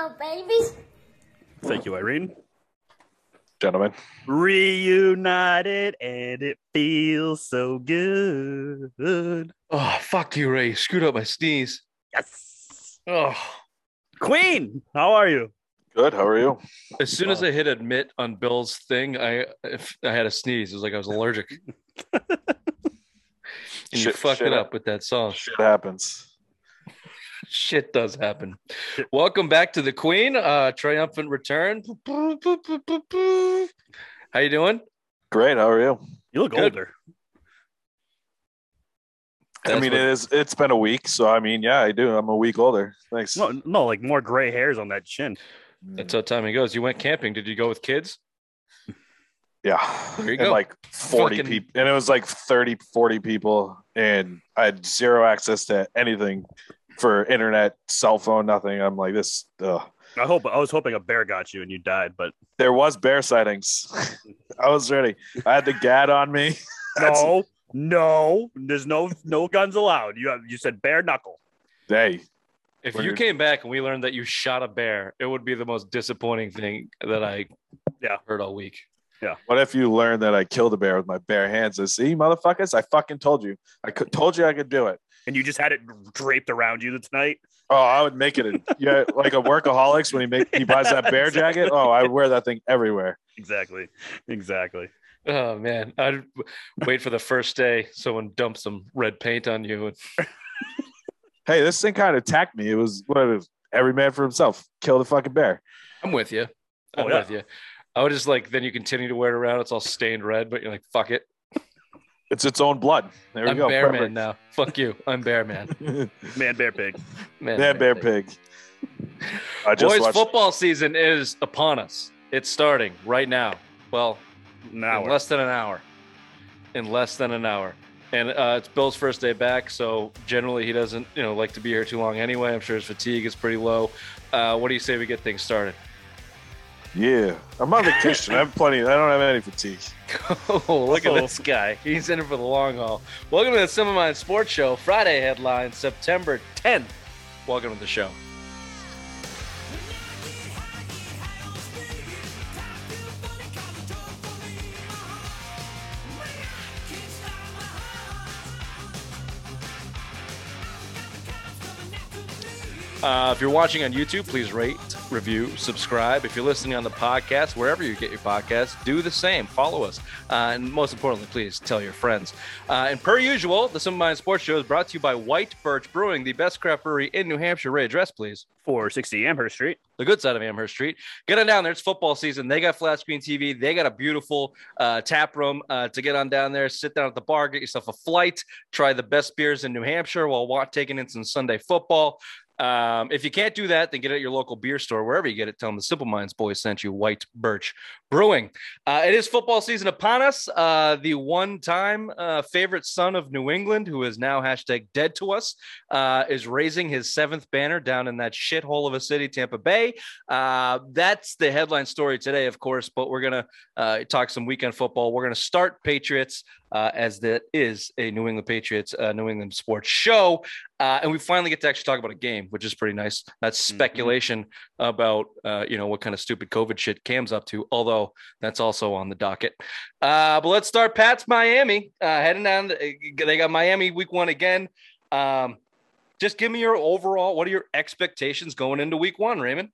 on, baby. Thank you, Irene. Gentlemen, Reunited, and it feels so good. Oh, fuck you, Ray. Screwed up my sneeze. Yes. Oh. Queen, how are you? good. How are you? As soon as I hit admit on Bill's thing, I if I had a sneeze. It was like I was allergic. and you fucked it up with that song. Shit happens. Shit does happen. Welcome back to the Queen. Uh triumphant return. How you doing? Great. How are you? You look Good. older. I mean, what- it is. It's been a week, so I mean, yeah, I do. I'm a week older. Thanks. No, no, like more gray hairs on that chin. That's how time it goes. You went camping. Did you go with kids? Yeah. There you and go. like 40 Fucking- people. And it was like 30, 40 people. And I had zero access to anything for internet, cell phone, nothing. I'm like, this. Ugh. I hope I was hoping a bear got you and you died, but There was bear sightings. I was ready. I had the GAD on me. No, no, there's no no guns allowed. You have you said bare knuckle. Hey, If you came back and we learned that you shot a bear, it would be the most disappointing thing that I Yeah. heard all week. Yeah. What if you learned that I killed a bear with my bare hands? I see, motherfuckers, I fucking told you. I could, told you I could do it. And you just had it draped around you tonight. Oh, I would make it a, yeah, like a workaholics when he make he buys that bear jacket. Oh, I would wear that thing everywhere. Exactly. Exactly. Oh man, I'd wait for the first day someone dumps some red paint on you. And Hey, this thing kind of attacked me. It was what it was. Every man for himself. Kill the fucking bear. I'm with you. Oh, I'm Oh, yeah. with you. I would just like then you continue to wear it around. It's all stained red, but you're like, fuck it. It's its own blood. There we I'm go. bear man now. Fuck you. I'm bear man. Man, bear pig. Man, yeah, bear pig. I just Boys, watched. football season is upon us. It's starting right now. Well, Now in less than an hour. In less than an hour. And uh, it's Bill's first day back, so generally he doesn't, you know, like to be here too long anyway. I'm sure his fatigue is pretty low. Uh, what do you say we get things started? Yeah, I'm on vacation. I have plenty. I don't have any fatigue. Oh, look at this guy. He's in it for the long haul. Welcome to the Simple Mind Sports Show, Friday headline, September 10th. Welcome to the show. Uh, if you're watching on YouTube, please rate, review, subscribe. If you're listening on the podcast, wherever you get your podcast, do the same. Follow us. Uh, and most importantly, please tell your friends. Uh, and per usual, the Simple Mind Sports Show is brought to you by White Birch Brewing, the best craft brewery in New Hampshire. Ray, address, please. 460 Amherst Street. The good side of Amherst Street. Get on down there. It's football season. They got flat screen TV. They got a beautiful uh, tap room uh, to get on down there. Sit down at the bar, get yourself a flight, try the best beers in New Hampshire while taking in some Sunday football. Um, if you can't do that, then get it at your local beer store, wherever you get it. Tell them the Simple Minds boys sent you White Birch Brewing. Uh, it is football season upon us. Uh, the one time uh, favorite son of New England, who is now hashtag dead to us, uh, is raising his seventh banner down in that shithole of a city, Tampa Bay. Uh, that's the headline story today, of course, but we're going to uh, talk some weekend football. We're going to start Patriots uh, as that is a New England Patriots, uh, New England sports show. Uh, and we finally get to actually talk about a game, which is pretty nice. That's Mhm. speculation about, uh, you know, what kind of stupid COVID shit Cam's up to, although that's also on the docket. Uh, but let's start Pat's Miami. Uh, heading down, they got Miami week one again. Um, just give me your overall, what are your expectations going into week one, Raymond?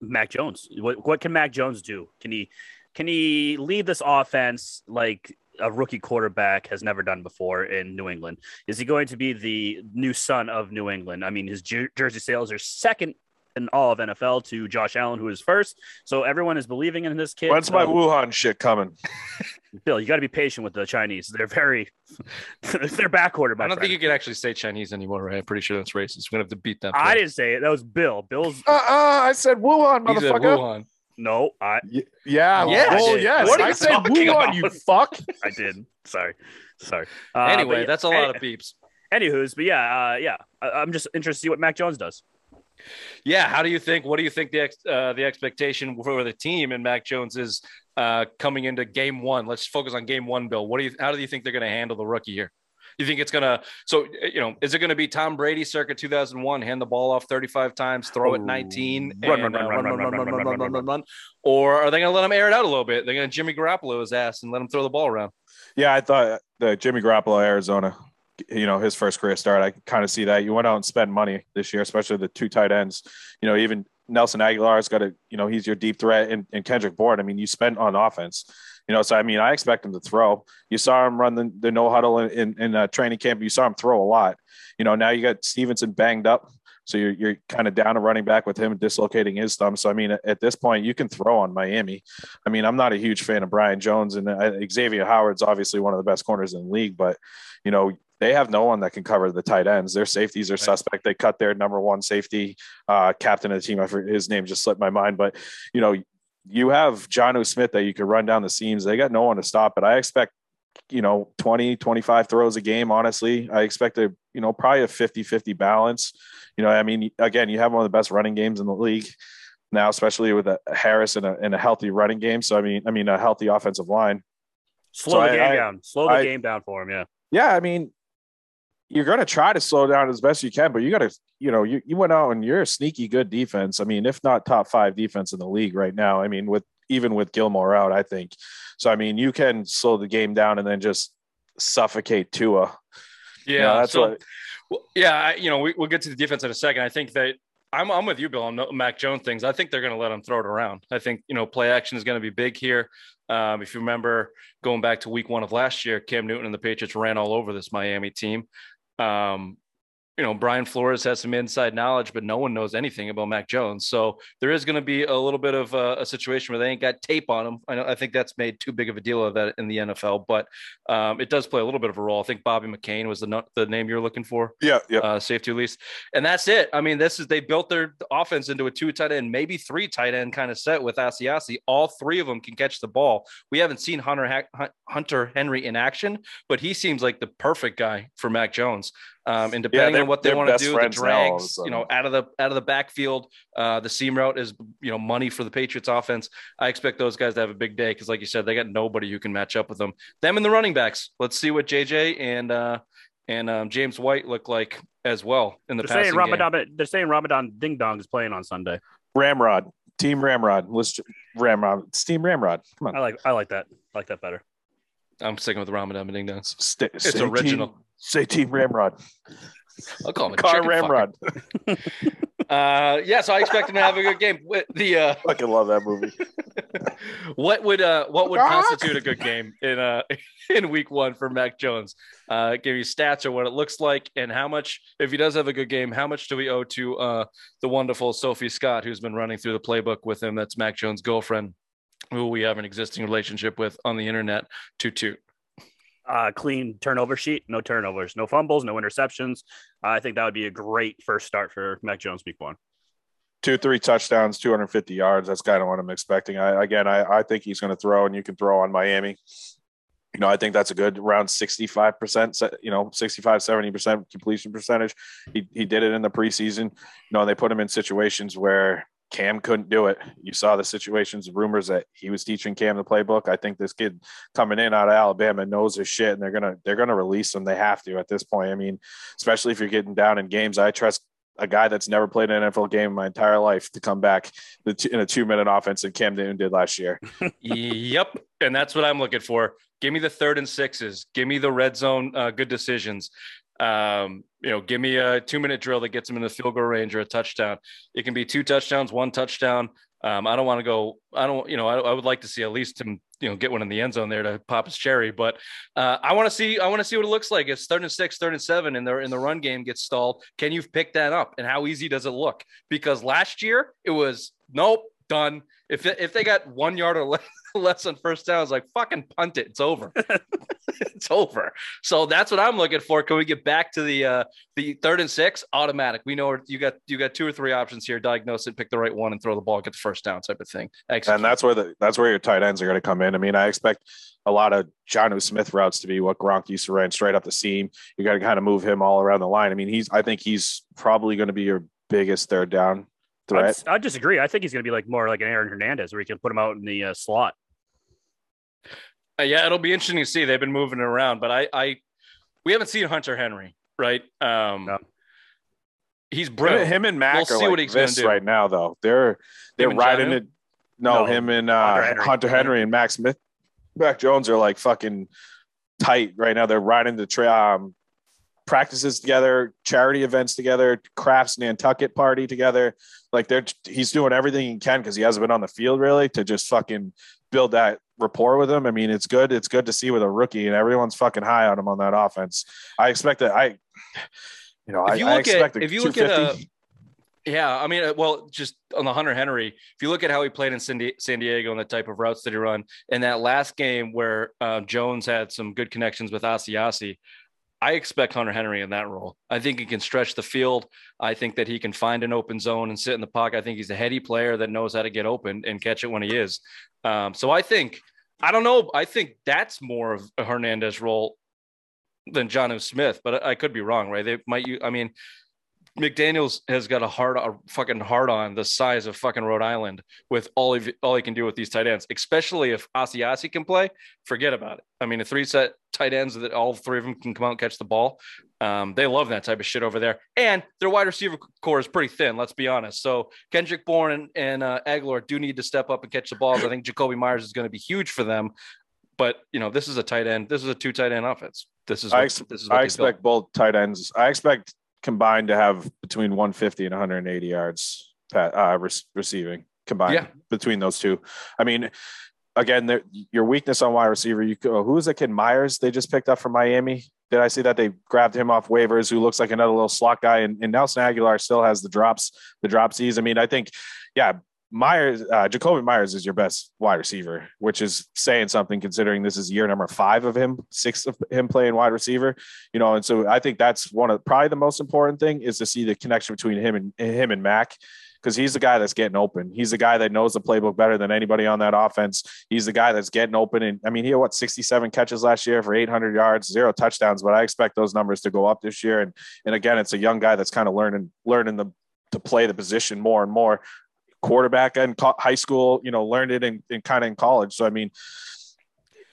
Mac Jones. What what can Mac Jones do? Can he can he lead this offense like a rookie quarterback has never done before in New England? Is he going to be the new son of New England? I mean, his jer- jersey sales are second in all of NFL to Josh Allen, who is first. So everyone is believing in this kid. When's my So, Wuhan shit coming? Bill? You got to be patient with the Chinese. They're very they're backward. I don't think you can actually say Chinese anymore, right? I'm pretty sure that's racist. We're gonna have to beat them. I didn't say it. That was Bill. Bill's Uh, uh, I said Wuhan, He said motherfucker. Wuhan. No. I Y- Yeah, Yes. well, did. yes. What are I you said talking Wuhan, about? you fuck. I did. Sorry. Sorry. Uh, Anyway, but- that's a lot of beeps. Anywho's, but yeah, uh, yeah, I, I'm just interested to see what Mac Jones does. Yeah, how do you think? What do you think the ex, uh, the expectation for the team and Mac Jones is uh, coming into Game One? Let's focus on Game One, Bill. What do you? How do you think they're going to handle the rookie here? You think it's gonna? So you know, is it gonna be Tom Brady circa 2001, hand the ball off 35 times, throw it 19, Run, and, run, uh, run, run, run, run, run, run, run, run, run, or are they gonna let him air it out a little bit? They're gonna Jimmy Garoppolo his ass and let him throw the ball around. Yeah, I thought the Jimmy Garoppolo, Arizona, you know, his first career start. I kind of see that. You went out and spent money this year, especially the two tight ends. You know, even Nelson Agholor's got a, you know, he's your deep threat, and, and Kendrick Bourne. I mean, you spent on offense. You know, so I mean, I expect him to throw. You saw him run the, the no huddle in, in, in uh, training camp. You saw him throw a lot. You know, now you got Stevenson banged up. So you're, you're kind of down a running back with him dislocating his thumb. So, I mean, at, at this point, you can throw on Miami. I mean, I'm not a huge fan of Byron Jones, and uh, Xavier Howard's obviously one of the best corners in the league, but, you know, they have no one that can cover the tight ends. Their safeties are right. suspect. They cut their number one safety uh, captain of the team. I forget his name just slipped my mind, but you know, you have Jonnu Smith that you could run down the seams. They got no one to stop it. I expect, you know, 20, 25 throws a game. Honestly, I expect a, you know, probably a 50, 50 balance. You know, I mean, again, you have one of the best running games in the league now, especially with a Harris and a, and a healthy running game. So, I mean, I mean, a healthy offensive line. Slow so the game I, down. Slow the I, game down for him. Yeah. Yeah. I mean, you're going to try to slow down as best you can, but you got to, you know, you, you went out and you're a sneaky good defense. I mean, if not top five defense in the league right now, I mean, with even with Gilmore out, I think. So, I mean, you can slow the game down and then just suffocate Tua. Yeah. You know, that's so, what, yeah. You know, we, we'll get to the defense in a second. I think that I'm, I'm with you, Bill, on Mac Jones things. I think they're going to let him throw it around. I think, you know, play action is going to be big here. Um, if you remember going back to week one of last year, Cam Newton and the Patriots ran all over this Miami team. Um, you know, Brian Flores has some inside knowledge, but no one knows anything about Mac Jones. So there is going to be a little bit of a, a, situation where they ain't got tape on him. I, know, I think that's made too big of a deal of that in the NFL, but um, it does play a little bit of a role. I think Bobby McCain was the the name you're looking for. Yeah, yeah. Uh, safety release, and that's it. I mean, this is they built their offense into a two tight end, maybe three tight end kind of set with Asiasi. All three of them can catch the ball. We haven't seen Hunter Hunter Henry in action, but he seems like the perfect guy for Mac Jones. Um, and depending yeah, on what they want to do, the drags, now, you know, out of the out of the backfield, uh, the seam route is you know money for the Patriots offense. I expect those guys to have a big day because, like you said, they got nobody who can match up with them. Them and the running backs. Let's see what JJ and uh, and um, James White look like as well in the they're saying Ramadan, game. They're saying Ramadan Ding Dong is playing on Sunday. Ramrod, Team Ramrod. Let's Ramrod. It's Team Ramrod. Come on. I like I like that. I like that better. I'm sticking with Ramadan Ding Dong. Stay, it's original. Team, Say Team Ramrod. I'll call him a Car Ramrod. uh, yeah, so I expect him to have a good game. The uh, fucking love that movie. what would uh, what would constitute a good game in uh in week one for Mac Jones? Uh, give you stats or what it looks like, and how much if he does have a good game, how much do we owe to uh the wonderful Sophie Scott who's been running through the playbook with him? That's Mac Jones' girlfriend, who we have an existing relationship with on the internet. Toot toot uh, clean turnover sheet, no turnovers, no fumbles, no interceptions. Uh, I think that would be a great first start for Mac Jones week one. Two, three touchdowns, 250 yards. That's kind of what I'm expecting. I, again, I, I think he's going to throw, and you can throw on Miami. You know, I think that's a good around 65%, you know, 65, 70% completion percentage. He, he did it in the preseason. You know, they put him in situations where Cam couldn't do it. You saw the situations, rumors that he was teaching Cam the playbook. I think this kid coming in out of Alabama knows his shit, and they're gonna they're gonna release him. They have to at this point. I mean, especially if you're getting down in games. I trust a guy that's never played an NFL game in my entire life to come back in a two minute offense that Cam Newton did last year. yep, and that's what I'm looking for. Give me the third and sixes. Give me the red zone uh, good decisions. Um, you know, give me a two minute drill that gets him in the field goal range or a touchdown. It can be two touchdowns, one touchdown. Um, I don't want to go. I don't. You know, I, I, would like to see at least him. You know, get one in the end zone there to pop his cherry. But uh, I want to see. I want to see what it looks like. It's third and six, third and seven, and they're in the run game gets stalled. Can you pick that up? And how easy does it look? Because last year it was nope, done. If if they got one yard or less, less on first down, it's like fucking punt it. It's over. it's over. So that's what I'm looking for. Can we get back to the uh the third and six automatic? We know you got you got two or three options here. Diagnose it, pick the right one, and throw the ball, get the first down type of thing. Execute. And that's where the that's where your tight ends are going to come in. I mean, I expect a lot of Jonnu Smith routes to be what Gronk used to run straight up the seam. You got to kind of move him all around the line. I mean, he's I think he's probably going to be your biggest third down threat. I disagree. I think he's going to be like more like an Aaron Hernandez, where you can put him out in the uh, slot. Uh, yeah, it'll be interesting to see. They've been moving it around, but I, I we haven't seen Hunter Henry, right? Um, No. He's Him, brilliant. him and Mac We'll are see like what he's gonna this do. right now, though. They're they're riding Jonnu? it. No, No, him and uh, Hunter Hunter, Henry. Henry. and Max Smith, Mac Jones are like fucking tight right now. They're riding the tra- um, practices together, charity events together, Kraft's Nantucket party together. Like they're he's doing everything he can because he hasn't been on the field really to just fucking build that rapport with him. I mean, it's good. It's good to see with a rookie, and everyone's fucking high on him on that offense. I expect that. I, you know, If I, you I look at- expect a if you look at, a, Yeah, I mean, uh, well, just on the Hunter Henry, if you look at how he played in San San Diego and the type of routes that he run, in that last game where uh, Jones had some good connections with Asiasi, I expect Hunter Henry in that role. I think he can stretch the field. I think that he can find an open zone and sit in the pocket. I think he's a heady player that knows how to get open and catch it when he is. Um, so I think, I don't know, I think that's more of a Hernandez role than John Smith, but I, I could be wrong, right? They might, you, I mean, McDaniel's has got a hard, a fucking hard on the size of fucking Rhode Island with all of all he can do with these tight ends, especially if Asiasi can play. Forget about it. I mean, a three set tight ends that all three of them can come out and catch the ball. Um, they love that type of shit over there, and their wide receiver core is pretty thin. Let's be honest. So Kendrick Bourne and, and uh, Agholor do need to step up and catch the balls. I think Jakobi Meyers is going to be huge for them. But you know, this is a tight end. This is a two tight end offense. This is I what, ex- this is I expect both tight ends. I expect combined to have between 150 and 180 yards uh, re- receiving combined Yeah. between those two. I mean, again, your weakness on wide receiver. You go, who is that kid Myers? They just picked up from Miami. Did I see that they grabbed him off waivers? Who looks like another little slot guy? And, and Nelson Agholor still has the drops, the drop dropsies. I mean, I think, yeah, Meyers, uh, Jakobi Meyers is your best wide receiver, which is saying something considering this is year number five of him, six of him playing wide receiver, you know. And so I think that's one of probably the most important thing is to see the connection between him and him and Mac, because he's the guy that's getting open. He's the guy that knows the playbook better than anybody on that offense. He's the guy that's getting open. And I mean, he had what 67 catches last year for 800 yards, zero touchdowns, but I expect those numbers to go up this year. And and again, it's a young guy that's kind of learning learning the to play the position more and more quarterback in co- high school, you know, learned it in, in kind of in college. So, I mean,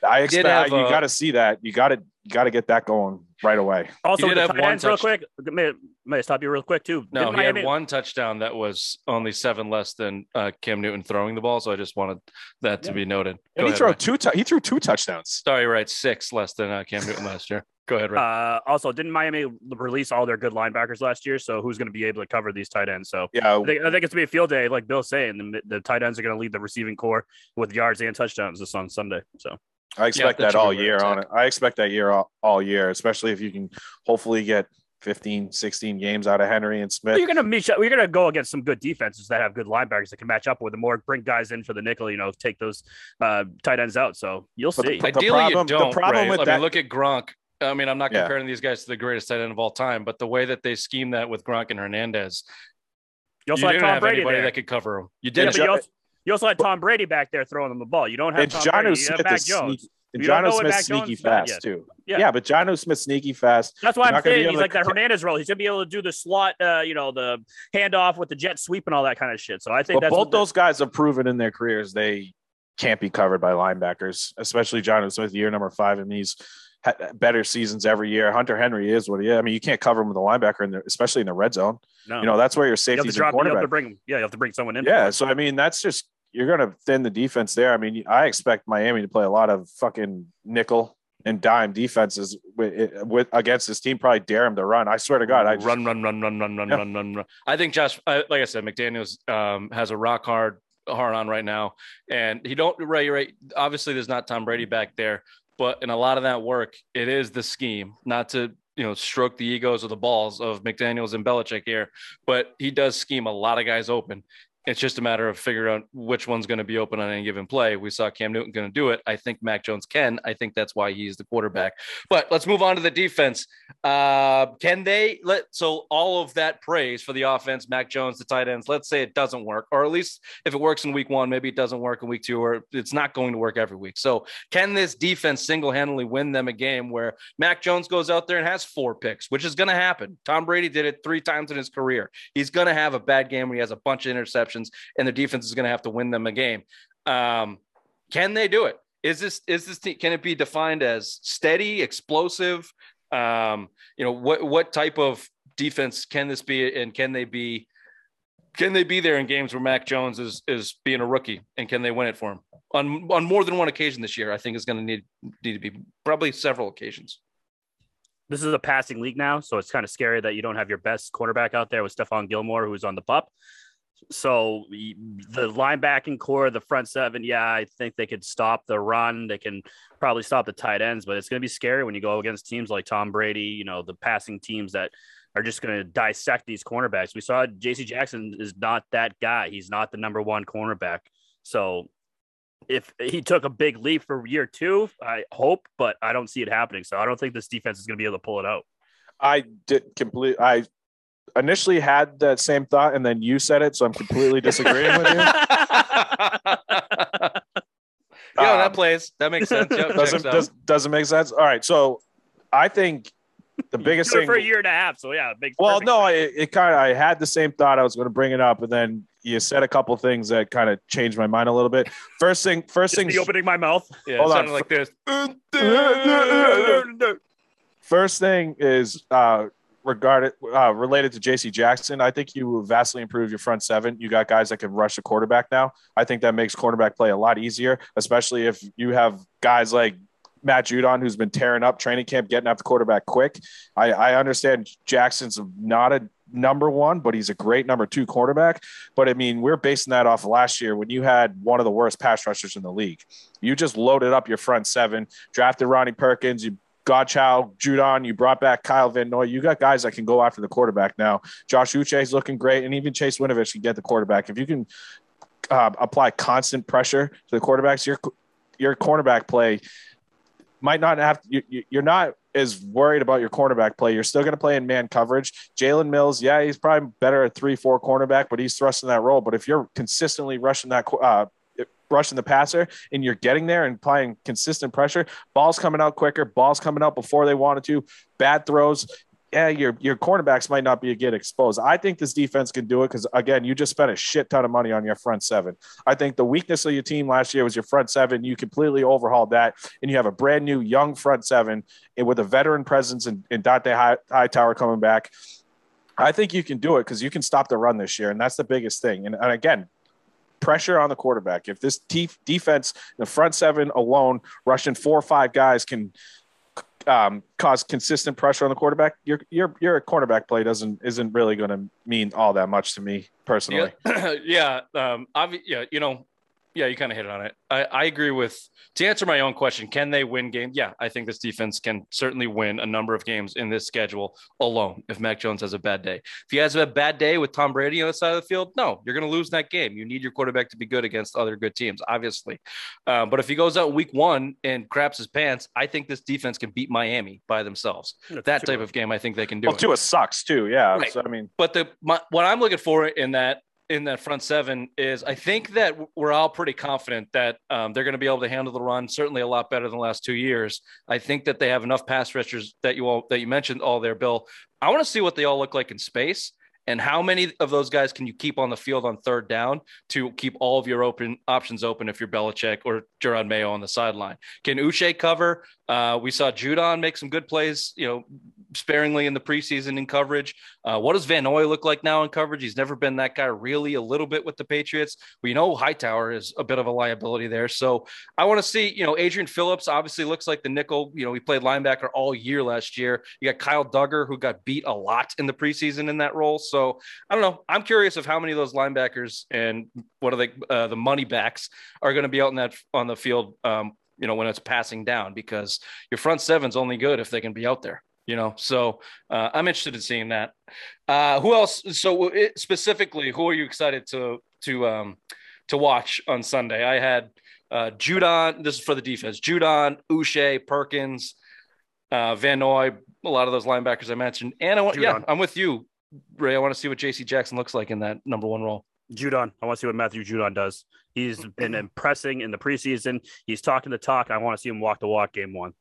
I expect have, you uh, got to see that. You got to, you got to get that going right away. Also, with did the have tight one ends, real quick. May, may I stop you real quick too? No, Didn't he had one touchdown that was only seven less than uh, Cam Newton throwing the ball. So I just wanted that to be noted. And he ahead, threw Ryan. two, tou- he threw two touchdowns. Sorry, right, six less than uh, Cam Newton last year. Go ahead, Ryan. Uh, also, didn't Miami release all their good linebackers last year? So who's going to be able to cover these tight ends? So Yeah. I think, I think it's going to be a field day, like Bill's saying. The, the tight ends are going to lead the receiving core with yards and touchdowns this on Sunday. So I expect that that all year it's on it. I expect that year all, all year, especially if you can hopefully get 15, 16 games out of Henry and Smith. you're going to meet. You're going to go against some good defenses that have good linebackers that can match up with them, or bring guys in for the nickel. You know, take those uh, tight ends out. So you'll But the see. pro- Ideally, problem- you don't. The problem right? with I that- mean, look at Gronk. I mean, I'm not Yeah. comparing these guys to the greatest tight end of all time, but the way that they scheme that with Gronk and Hernandez, you also you had didn't Tom have Brady anybody there. that could cover him. You did. but Jo- you also, you also had Tom Brady back there throwing them the ball. You don't have and Tom John Brady. You have Smith Mac Jones. sneaky. And You John know what Smith's Mac sneaky Jones fast too. Yeah. Yeah. but John Smith's sneaky fast. That's why You're I'm not gonna be saying able he's to like that Hernandez role. He's gonna be able to do the slot, uh, you know, the handoff with the jet sweep and all that kind of shit. So I think But that's both what those guys have proven in their careers they can't be covered by linebackers, especially John Smith, year number five, and he's had better seasons every year. Hunter Henry is what he is. I mean, you can't cover him with a linebacker, in the, especially in the red zone. no. You know, that's where your you to safeties drop. You have to bring. Yeah, you have to bring someone in. Yeah, so I mean, that's just you're going to thin the defense there. I mean, I expect Miami to play a lot of fucking nickel and dime defenses with, with against this team. Probably dare him to run. I swear to God, I just, run, run, run, run, run, run, Yeah. run, run, run. I think Josh, uh, like I said, McDaniel's um, has a rock hard hard on right now, and he don't right, right. Obviously, there's not Tom Brady back there, but in a lot of that work, it is the scheme. Not to you know stroke the egos or the balls of McDaniel's and Belichick here, but he does scheme a lot of guys open. It's just a matter of figuring out which one's going to be open on any given play. We saw Cam Newton going to do it. I think Mac Jones can. I think that's why he's the quarterback. But let's move on to the defense. Uh, can they let so all of that praise for the offense, Mac Jones, the tight ends? Let's say it doesn't work, or at least if it works in week one, maybe it doesn't work in week two, or it's not going to work every week. So, can this defense single handedly win them a game where Mac Jones goes out there and has four picks, which is going to happen? Tom Brady did it three times in his career. He's going to have a bad game where he has a bunch of interceptions, and the defense is going to have to win them a game. Um, can they do it? Is this is this team, can it be defined as steady, explosive, Um, you know, what what type of defense can this be, and can they be can they be there in games where Mac Jones is is being a rookie, and can they win it for him on on more than one occasion this year? I think is going to need need to be probably several occasions. This is a passing league now, so it's kind of scary that you don't have your best quarterback out there with Stephon Gilmore, who's on the pup. So the linebacking core, the front seven, yeah, I think they could stop the run. They can probably stop the tight ends, but it's going to be scary when you go against teams like Tom Brady. You know, the passing teams that are just going to dissect these cornerbacks. We saw J.C. Jackson is not that guy. He's not the number one cornerback. So if he took a big leap for year two, I hope, but I don't see it happening. So I don't think this defense is going to be able to pull it out. I did complete. I initially had that same thought, and then you said it, so I'm completely disagreeing with you. Yeah, um, that plays. That makes sense. Yep, doesn't does, doesn't make sense. All right, so I think the biggest thing for a year and a half. So yeah, big. well, no, I, it kind of I had the same thought. I was going to bring it up, and then you said a couple things that kind of changed my mind a little bit. First thing, first thing, opening my mouth. Yeah, hold on, like this. first thing is uh, regarded uh, related to J.C. Jackson. I think you vastly improved your front seven. You got guys that can rush the quarterback now. I think that makes quarterback play a lot easier, especially if you have guys like Matt Judon, who's been tearing up training camp, getting after quarterback quick. I, I understand Jackson's not a number one, but he's a great number two quarterback. But I mean, we're basing that off of last year when you had one of the worst pass rushers in the league. You just loaded up your front seven, drafted Ronnie Perkins, you Godchaux, Judon, you brought back Kyle Van Noy. You got guys that can go after the quarterback now. Josh Uche is looking great, and even Chase Winovich can get the quarterback. If you can uh, apply constant pressure to the quarterbacks, your your cornerback play might not have you, you're not as worried about your cornerback play. You're still going to play in man coverage. Jalen Mills, yeah, he's probably better at three, four cornerback, but he's thrusting that role. But if you're consistently rushing that, uh, rushing the passer and you're getting there and applying consistent pressure, balls coming out quicker, balls coming out before they wanted to, bad throws, yeah, your your cornerbacks might not be get exposed. I think this defense can do it because again, you just spent a shit ton of money on your front seven. I think the weakness of your team last year was your front seven. You completely overhauled that, and you have a brand new young front seven eh, with a veteran presence in, in Dont'a High, Hightower coming back. I think you can do it because you can stop the run this year, and that's the biggest thing. And, and again, pressure on the quarterback. If this defense, the front seven alone, rushing four or five guys can um, cause consistent pressure on the quarterback, your your your cornerback play doesn't isn't really going to mean all that much to me personally. Yeah, yeah, um, obvi- yeah. You know, yeah, you kind of hit on it. I, I agree with to answer my own question. Can they win games? Yeah, I think this defense can certainly win a number of games in this schedule alone. If Mac Jones has a bad day, if he has a bad day with Tom Brady on the side of the field, no, you're going to lose that game. You need your quarterback to be good against other good teams, obviously. Uh, but if he goes out week one and craps his pants, I think this defense can beat Miami by themselves. That's that type of game, I think they can do. It. Well, Tua sucks too. Yeah, right. so, I mean, but the my, what I'm looking for in that in that front seven is I think that we're all pretty confident that um, they're going to be able to handle the run certainly a lot better than the last two years. I think that they have enough pass rushers that you all that you mentioned all there, Bill. I want to see what they all look like in space. And how many of those guys can you keep on the field on third down to keep all of your open options open if you're Belichick or Jerod Mayo on the sideline? Can Uche cover? Uh, we saw Judon make some good plays, you know, sparingly in the preseason in coverage. Uh, what does Van Noy look like now in coverage? He's never been that guy really a little bit with the Patriots. We know Hightower is a bit of a liability there. So I want to see, you know, Adrian Phillips obviously looks like the nickel. You know, he played linebacker all year last year. You got Kyle Dugger, who got beat a lot in the preseason in that role. So I don't know. I'm curious of how many of those linebackers and what are they, uh, the money backs are going to be out in that on the field um, you know when it's passing down because your front seven's only good if they can be out there you know so uh, i'm interested in seeing that uh, who else so it, specifically who are you excited to to um to watch on sunday i had uh judon this is for the defense judon uche perkins uh van noy a lot of those linebackers i mentioned and i want yeah i'm with you ray i want to see what jc jackson looks like in that number one role Judon. I want to see what Matthew Judon does. He's been impressing in the preseason. He's talking the talk. I want to see him walk the walk game one.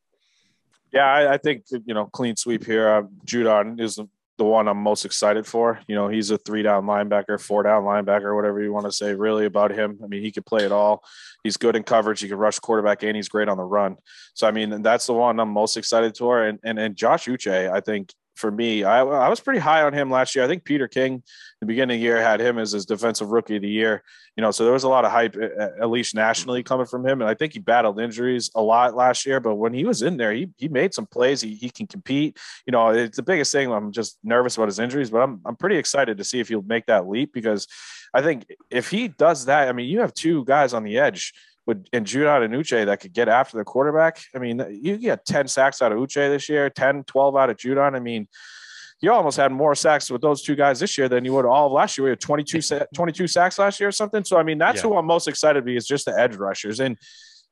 Yeah, I, I think you know clean sweep here. Uh, Judon is the one I'm most excited for. You know, he's a three down linebacker, four down linebacker, whatever you want to say really about him. I mean, he could play it all. He's good in coverage. He can rush quarterback and he's great on the run. So, I mean, that's the one I'm most excited for. And, and, and Josh Uche, I think for me, I, I was pretty high on him last year. I think Peter King, the beginning of the year, had him as his defensive rookie of the year. You know, so there was a lot of hype, at least nationally, coming from him. And I think he battled injuries a lot last year. But when he was in there, he he made some plays. He, he can compete. You know, it's the biggest thing. I'm just nervous about his injuries, but I'm I'm pretty excited to see if he'll make that leap because I think if he does that, I mean, you have two guys on the edge with and Judon and Uche that could get after the quarterback. I mean, you get 10 sacks out of Uche this year, 10, 12 out of Judon. I mean, you almost had more sacks with those two guys this year than you would all of last year. We had 22, 22 sacks last year or something. So, I mean, that's yeah. who I'm most excited to be is just the edge rushers. And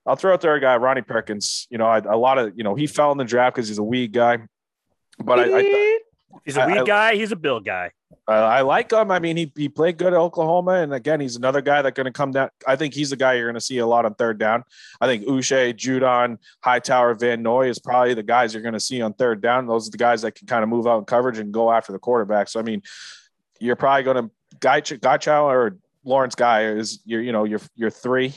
I'll throw out there a guy, Ronnie Perkins. You know, I, a lot of, you know, he fell in the draft because he's a weed guy. But I, I, He's a weed I, guy. He's a Bill guy. Uh, I like him. I mean, he, he played good at Oklahoma, and again, he's another guy that's going to come down. I think he's the guy you're going to see a lot on third down. I think Uche, Judon, Hightower, Van Noy is probably the guys you're going to see on third down. Those are the guys that can kind of move out in coverage and go after the quarterback. So, I mean, you're probably going to Godchaux or Lawrence Guy is your you know your your three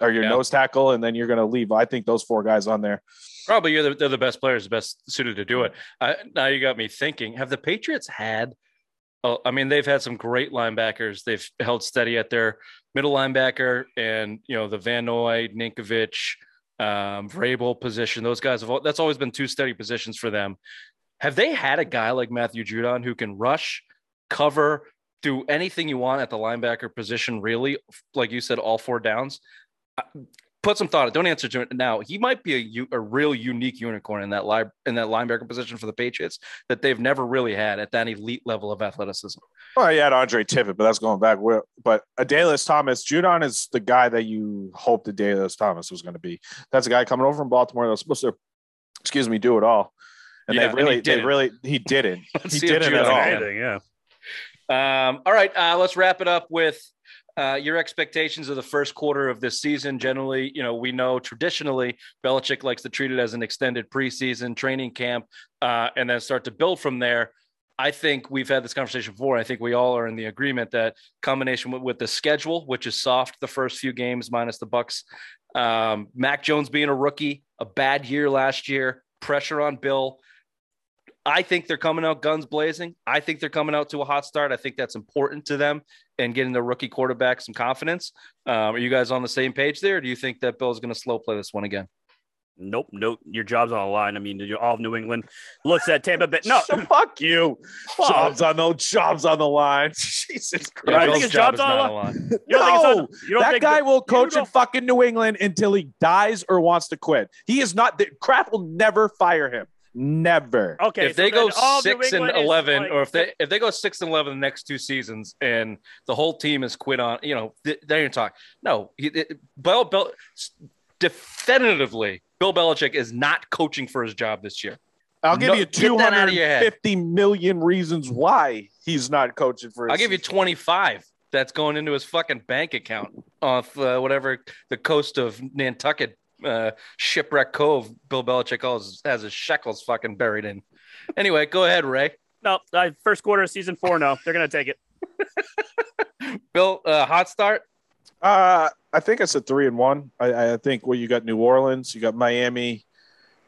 or your yeah. nose tackle, and then you're going to leave. I think those four guys on there. Probably you're the, they're the best players, the best suited to do it. Uh, now you got me thinking: Have the Patriots had? Oh, I mean, they've had some great linebackers. They've held steady at their middle linebacker, and you know the Van Noy, Ninkovich, um, Vrabel position. Those guys have that's always been two steady positions for them. Have they had a guy like Matthew Judon who can rush, cover, do anything you want at the linebacker position? Really, like you said, all four downs put some thought. Don't answer to it now. He might be a, a real unique unicorn in that li- in that linebacker position for the Patriots that they've never really had at that elite level of athleticism. Well, you had Andre Tippett, but that's going back. But Adalius Thomas, Judon is the guy that you hoped Adalius Thomas was going to be. That's a guy coming over from Baltimore that was supposed to, excuse me, do it all. And yeah, they really, and they really, he didn't. he didn't at all. Anything, yeah. Um, all right, uh, let's wrap it up with uh, your expectations of the first quarter of this season. Generally, you know, we know traditionally Belichick likes to treat it as an extended preseason training camp uh, and then start to build from there. I think we've had this conversation before. I think we all are in the agreement that combination with, with the schedule, which is soft the first few games minus the Bucks, um, Mac Jones being a rookie, a bad year last year, pressure on Bill. I think they're coming out guns blazing. I think they're coming out to a hot start. I think that's important to them and getting the rookie quarterback some confidence. Um, are you guys on the same page there? do you think that Bill's is going to slow play this one again? Nope, nope. Your job's on the line. I mean, all of New England looks at Tampa Bay. No, fuck you. Jobs on the jobs on the line. Jesus Christ! Yeah, I think his job's on the line. You no, that guy will coach in fucking New England until he dies or wants to quit. He is not. The crap will never fire him. Never. Okay. If so they go six and eleven, like, or if they if they go six and eleven the next two seasons, and the whole team is quit on, you know, they didn't talk. No, Bill, Bill, definitively, Bill Belichick is not coaching for his job this year. I'll give no, you 250 million reasons why he's not coaching for. I'll give you 25. That's going into his fucking bank account off uh, whatever the coast of Nantucket uh, shipwreck cove Bill Belichick calls has his shekels fucking buried in. Anyway, go ahead, Ray. No, uh, first quarter of season four. No, they're gonna take it. Bill, uh, hot start. Uh, I think it's a three and one. I, I think well, you got New Orleans, you got Miami.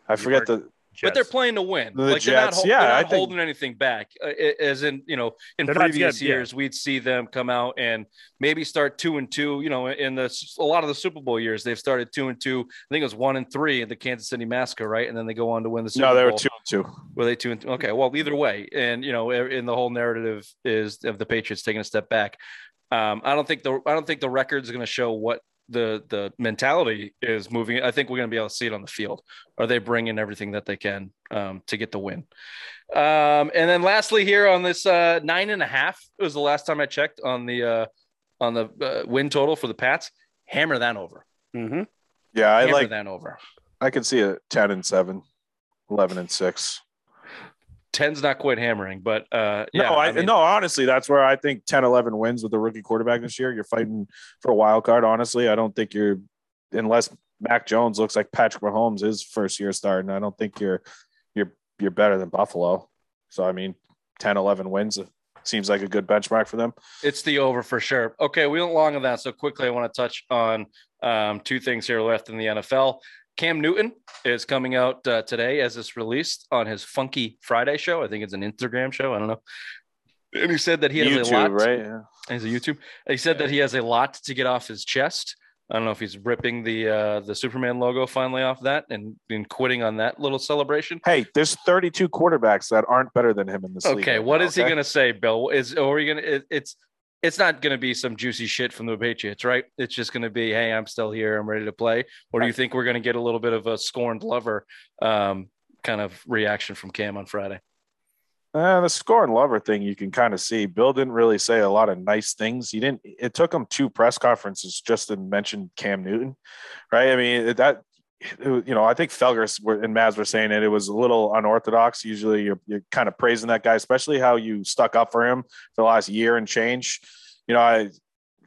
I forget the Jets. But they're playing to win. The like Jets, they're not, yeah, they're not holding anything back. Uh, as in, you know, in previous years, yeah. we'd see them come out and maybe start two and two. You know, in the a lot of the Super Bowl years, they've started two and two. I think it was one and three in the Kansas City Massacre, right? And then they go on to win the Super Bowl. No, they were two and two. Were they two and two? Okay, well, either way, and you know, in the whole narrative is of the Patriots taking a step back. Um, I don't think the I don't think the record is going to show what the the mentality is moving. I think we're going to be able to see it on the field. Are they bringing everything that they can um, to get the win? Um, and then lastly, here on this uh, nine and a half, it was the last time I checked on the uh, on the uh, win total for the Pats. Hammer that over. Mm-hmm. Yeah, I Hammer like that over. I can see a 10 and 7, 11 and 6. 10's not quite hammering, but uh, yeah. No, I, I mean, no, honestly, that's where I think 10, 11 wins with the rookie quarterback this year. You're fighting for a wild card. Honestly, I don't think you're, unless Mac Jones looks like Patrick Mahomes his first year starting. I don't think you're, you're, you're better than Buffalo. So, I mean, 10, 11 wins. Seems like a good benchmark for them. It's the over for sure. Okay, we went long on that. So quickly, I want to touch on um, two things here left in the NFL. Cam Newton is coming out uh, today as it's released on his Funky Friday show. I think it's an Instagram show. I don't know. And he said that he has YouTube, a lot. right? Yeah. He's a YouTube. He said that he has a lot to get off his chest. I don't know if he's ripping the uh, the Superman logo finally off that and, and quitting on that little celebration. Hey, there's 32 quarterbacks that aren't better than him in this league. Okay, right what now, is he going to say, Bill? Is or are you going to? It, it's it's not going to be some juicy shit from the Patriots, right? It's just going to be, hey, I'm still here, I'm ready to play. Or do you think we're going to get a little bit of a scorned lover um, kind of reaction from Cam on Friday? Uh, the score and lover thing you can kind of see. Bill didn't really say a lot of nice things. He didn't. It took him two press conferences just to mention Cam Newton, right? I mean that. You know, I think Felgers and Maz were saying it. It was a little unorthodox. Usually, you're, you're kind of praising that guy, especially how you stuck up for him for the last year and change. You know, I.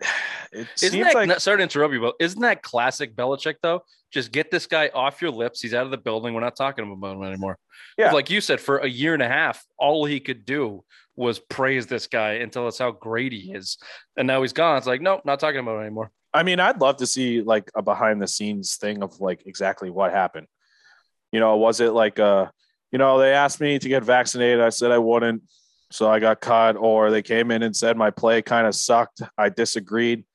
It Isn't that like sorry to interrupt you, but isn't that classic Belichick though? Just get this guy off your lips. He's out of the building. We're not talking about him anymore. Yeah. Like you said, for a year and a half, all he could do was praise this guy and tell us how great he is. And now he's gone. It's like, nope, not talking about it anymore. I mean, I'd love to see like a behind the scenes thing of like exactly what happened. You know, was it like uh, you know, they asked me to get vaccinated. I said I wouldn't, so I got cut, or they came in and said my play kind of sucked. I disagreed,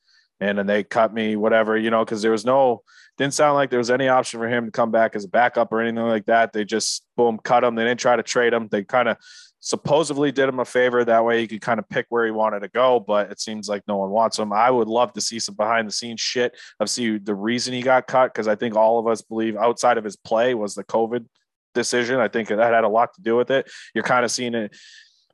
and then they cut me, whatever, you know, because there was no didn't sound like there was any option for him to come back as a backup or anything like that. They just boom cut him. They didn't try to trade him. They kind of supposedly did him a favor. That way he could kind of pick where he wanted to go but it seems like no one wants him. I would love to see some behind the scenes shit of see the reason he got cut because i think all of us believe outside of his play was the covid decision. I think that had a lot to do with it. You're kind of seeing it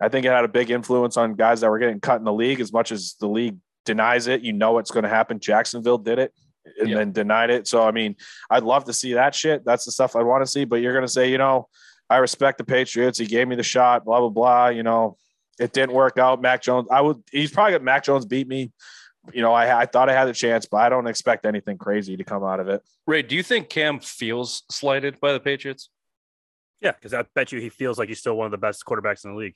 i think it had a big influence on guys that were getting cut in the league. As much as the league denies it you know it's going to happen. Jacksonville did it and Yeah. then denied it so i mean i'd love to see that shit that's the stuff i want to see but you're going to say you know I respect the Patriots. He gave me the shot, blah, blah, blah. You know, it didn't work out. Mac Jones, I would, he's probably got Mac Jones beat me. You know, I, I thought I had a chance, but I don't expect anything crazy to come out of it. Ray, do you think Cam feels slighted by the Patriots? Yeah, because I bet you he feels like he's still one of the best quarterbacks in the league.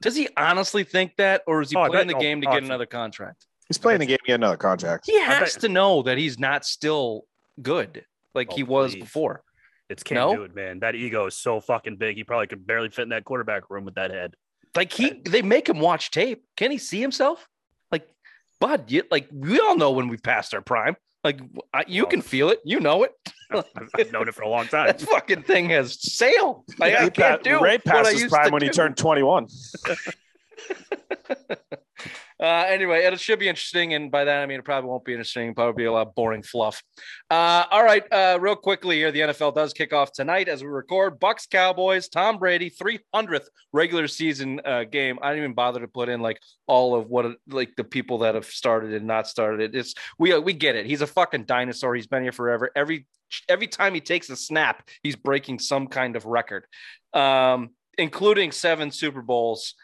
Does he honestly think that, or is he Oh, playing bet- the game to oh, get it's- another contract? He's playing the game to get another uh, contract. He has bet- to know that he's not still good like Oh, he was please. before. It's Cam No? Newton, man. That ego is so fucking big. He probably could barely fit in that quarterback room with that head. Like he, they make him watch tape. Can he see himself? Like, bud, you, like we all know when we've passed our prime. Like I, you Well- can oh. feel it. You know it. I've, I've known it for a long time. That fucking thing has sailed. Like, I can't pa- do Ray passed his prime to when he turned 21. Uh, anyway, it should be interesting, and by that I mean it probably won't be interesting. Probably be a lot of boring fluff. Uh, all right, uh, real quickly here, the NFL does kick off tonight as we record. Bucks Cowboys, Tom Brady, 300th regular season uh, game. I didn't even bother to put in like all of what like the people that have started and not started it. It's we we get it. He's a fucking dinosaur. He's been here forever. Every every time he takes a snap, he's breaking some kind of record, um, including seven Super Bowls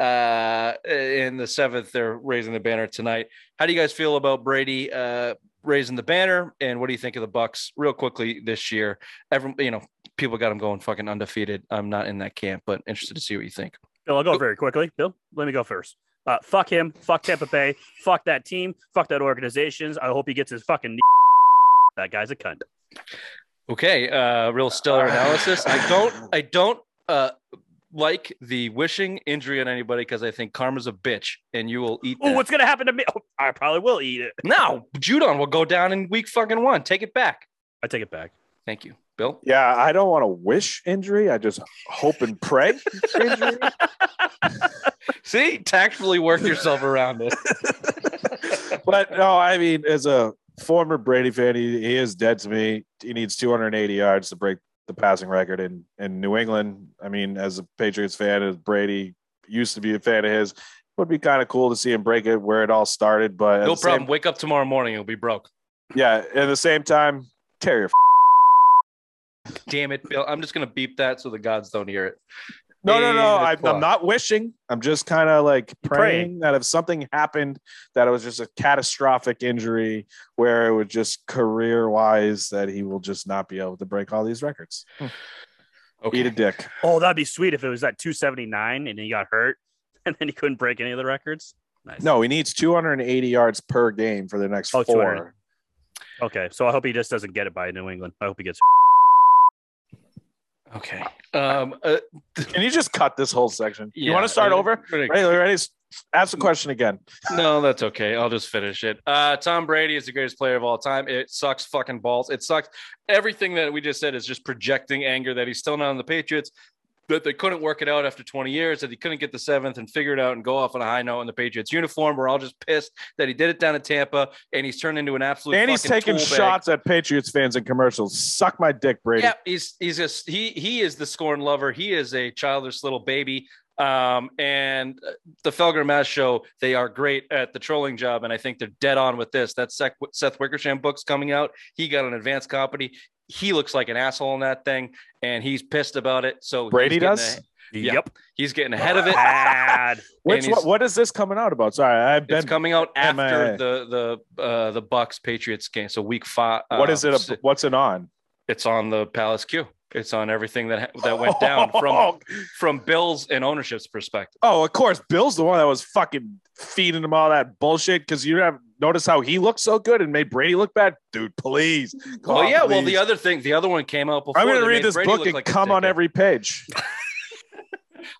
uh in the seventh they're raising the banner tonight how do you guys feel about brady uh raising the banner and what do you think of the bucks real quickly this year every you know people got them going fucking undefeated i'm not in that camp but interested to see what you think Bill, I'll go very quickly. Bill, let me go first. Uh, fuck him. Fuck Tampa Bay. Fuck that team. Fuck that organizations. I hope he gets his fucking. That guy's a cunt. okay uh real stellar analysis i don't i don't uh like the wishing injury on anybody because i think karma's a bitch and you will eat Oh, what's gonna happen to me? Oh, I probably will eat it. now judon will go down in week fucking one take it back I take it back. thank you bill Yeah, I don't want to wish injury. I just hope and pray injury. see tactfully work yourself around it but no, I mean, as a former Brady fan, he, he is dead to me. He needs 280 yards to break the passing record in, in New England. I mean, as a Patriots fan, as Brady used to be a fan of his, would be kind of cool to see him break it where it all started. But No the same- problem. Wake up tomorrow morning, you'll be broke. yeah, at the same time, tear your Damn it, Bill. I'm just gonna beep that so the gods don't hear it. No, no, no. I, I'm not wishing. I'm just kind of like praying, Praying. that if something happened, that it was just a catastrophic injury where it would just career wise that he will just not be able to break all these records. Okay. Eat a dick. Oh, that'd be sweet if it was at 279 and he got hurt and then he couldn't break any of the records. Nice. No, he needs 280 yards per game for the next Oh, 200. four. Okay, so I hope he just doesn't get it by New England. I hope he gets. Okay. Um, uh, Can you just cut this whole section? you yeah, want to start over? ready- Ready? Ready? Ask the question again. No, that's okay. I'll just finish it. Uh, Tom Brady is the greatest player of all time. It sucks fucking balls. It sucks. Everything that we just said is just projecting anger that he's still not on the Patriots, that they couldn't work it out after 20 years, that he couldn't get the seventh and figure it out and go off on a high note in the Patriots uniform. We're all just pissed that he did it down in Tampa and he's turned into an absolute And he's taking tool bag. shots at Patriots fans in commercials. Suck my dick, Brady. Yeah, he's he's just he he is the scorn lover. He is a childish little baby. Um, and the Felger Mazz show, they are great at the trolling job, and I think they're dead on with this. That Seth, Seth Wickersham book's coming out. He got an advanced copy. He looks like an asshole in that thing, and he's pissed about it. So Brady does? a- Yeah. Yep. he's getting ahead of it. Bad. Which what, what is this coming out about? Sorry, I've been. It's coming out after MIA. the the uh, the Bucs Patriots game. So week five. what uh, is it? What's it on? It's on the Palace Q. It's on everything that that went down from oh. from Bills and ownership's perspective. Oh, of course, Bill's the one that was fucking feeding him all that bullshit because you have noticed how he looked so good and made Brady look bad, dude. Please. Well, on, yeah. Well, the other thing, the other one came out before. I'm going to read this book and like come on every page.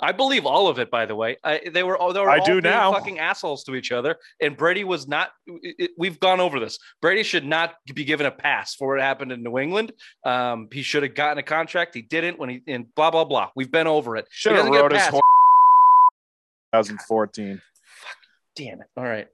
I believe all of it. By the way, I, they were all they were I all do now. fucking assholes to each other, and Brady was not. it- we've gone over this. Brady should not be given a pass for what happened in New England. Um, he should have gotten a contract. He didn't when he and blah blah blah. We've been over it. Should have doesn't get a wrote his pass. whole 2014. Damn it! All right,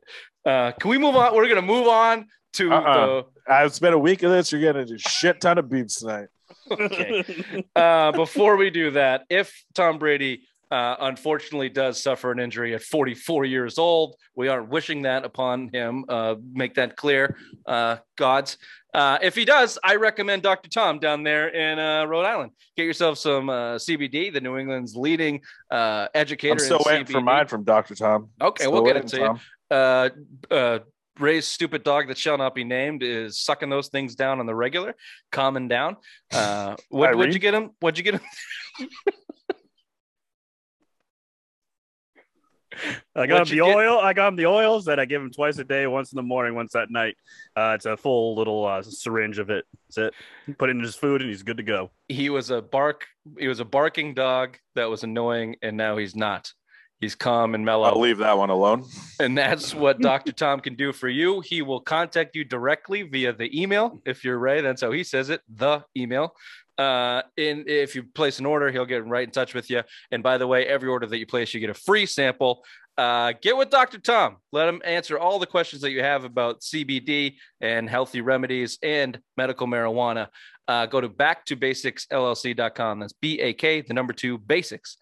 uh, can we move on? We're gonna move on to Uh-uh. Uh, it's been a week of this. You're getting a shit ton of beats tonight. Okay. uh, before we do that, if Tom Brady uh, unfortunately does suffer an injury at 44 years old, we aren't wishing that upon him. Uh, make that clear, uh, gods. Uh, if he does, I recommend Dr. Tom down there in uh, Rhode Island. Get yourself some uh, CBD, the New England's leading uh, educator. I'm still in waiting for mine from Dr. Tom. Okay, Still we'll get it to you Tom. uh, uh, Ray's stupid dog that shall not be named is sucking those things down on the regular, calming down. Uh, what, what'd you get him? What'd you get him? I got What'd him the get? oil. I got him the oils that I give him twice a day, once in the morning, once at night. Uh, it's a full little uh, syringe of it. That's it. Put it in his food, and he's good to go. He was a bark. He was a barking dog that was annoying, and now he's not. He's calm and mellow. I'll leave that one alone. And that's what Dr. Tom can do for you. He will contact you directly via the email. If you're Ray, that's how he says it, the email. Uh, and if you place an order, he'll get right in touch with you. And by the way, every order that you place, you get a free sample. Uh, get with Dr. Tom. Let him answer all the questions that you have about CBD and healthy remedies and medical marijuana. Uh, go to backtobasicsllc.com. That's B A K, the number two, basics,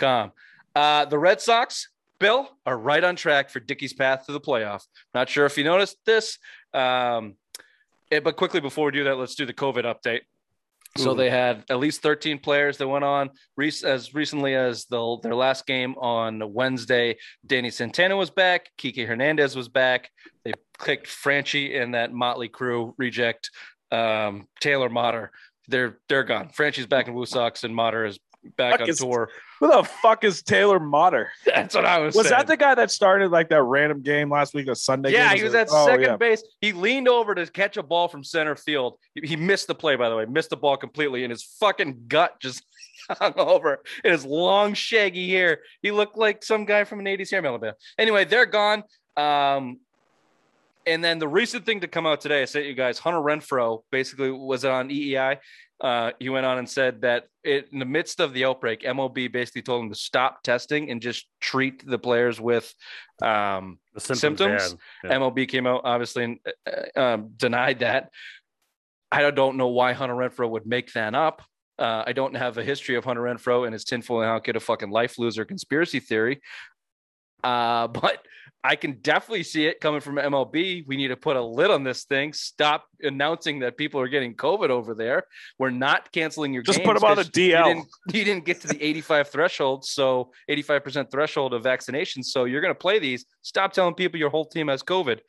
LLC.com. Uh, the Red Sox, Bill, are right on track for Dickey's path to the playoff. Not sure if you noticed this, um, eh, but quickly before we do that, let's do the COVID update. So Ooh. they had at least 13 players that went on Rec- as recently as the, their last game on Wednesday. Danny Santana was back. Kike Hernandez was back. They kicked Franchy and that Motley crew reject um, Taylor Motter. They're they're gone. Franchy's back in Woo Sox and Motter is back on is- tour. Who the fuck is Taylor Motter? That's what I was. Was saying. that the guy that started like that random game last week, a Sunday Yeah, game? he was at oh, second yeah. base. He leaned over to catch a ball from center field. He- He missed the play, by the way, missed the ball completely, and his fucking gut just hung over in his long, shaggy hair. He looked like some guy from an 80s hair Alabama. Anyway, they're gone. Um, and then the recent thing to come out today, I sent you guys, Hunter Renfroe basically was it on EEI. Uh, he went on and said that it, in the midst of the outbreak, MLB basically told him to stop testing and just treat the players with um, The symptoms. Symptoms? yeah. MLB came out obviously and uh, um, denied that. I don't know why Hunter Renfroe would make that up. Uh, I don't have a history of Hunter Renfroe and his tinfoil how get a fucking life loser conspiracy theory. Uh, but I can definitely see it coming from MLB. We need to put a lid on this thing. Stop announcing that people are getting COVID over there. We're not canceling your Just games put him on the 'cause You DL. didn't, you didn't get to the 85 threshold, so 85% threshold of vaccination. So you're going to play these. Stop telling people your whole team has COVID.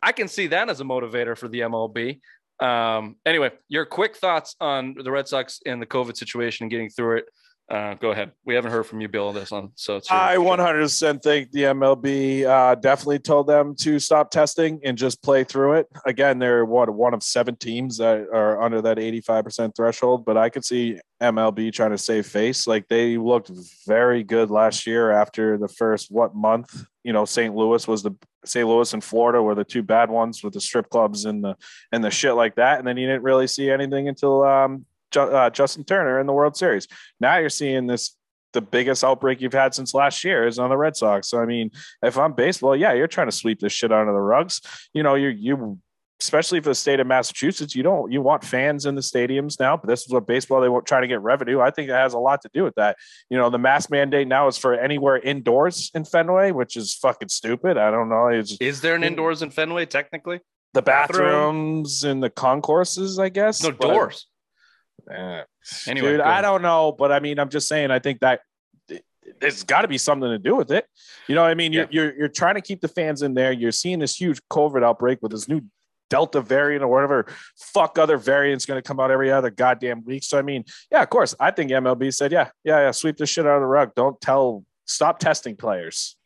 I can see that as a motivator for the MLB. Um, anyway, your quick thoughts on the Red Sox and the COVID situation and getting through it. Uh, go ahead. We haven't heard from you, Bill, on this one. So it's I 100% think the MLB uh, definitely told them to stop testing and just play through it. Again, they're what one of seven teams that are under that 85% threshold, but I could see MLB trying to save face. Like they looked very good last year after the first what month? You know, St. Louis was the St. Louis and Florida were the two bad ones with the strip clubs and the and the shit like that. And then you didn't really see anything until um, uh, Justin Turner in the World Series. Now you're seeing this the biggest outbreak you've had since last year is on the Red Sox. So I mean, if I'm baseball, yeah, you're trying to sweep this shit under the rugs. You know, you you especially for the state of Massachusetts, you don't you want fans in the stadiums now, but this is what baseball they won't try to get revenue. I think it has a lot to do with that. You know, the mask mandate now is for anywhere indoors in Fenway, which is fucking stupid. I don't know. It's Is there an indoors in Fenway technically? the Bathroom? bathrooms and the concourses, I guess. No doors. Eh, Anyway, dude, I don't know, but I mean, I'm just saying. I think that there's got to be something to do with it. You know, what I mean, you're, you're you're trying to keep the fans in there. You're seeing this huge COVID outbreak with this new Delta variant or whatever fuck other variant's going to come out every other goddamn week. So I mean, yeah, of course, I think MLB said, yeah, yeah, yeah, sweep this shit out of the rug. Don't tell, stop testing players.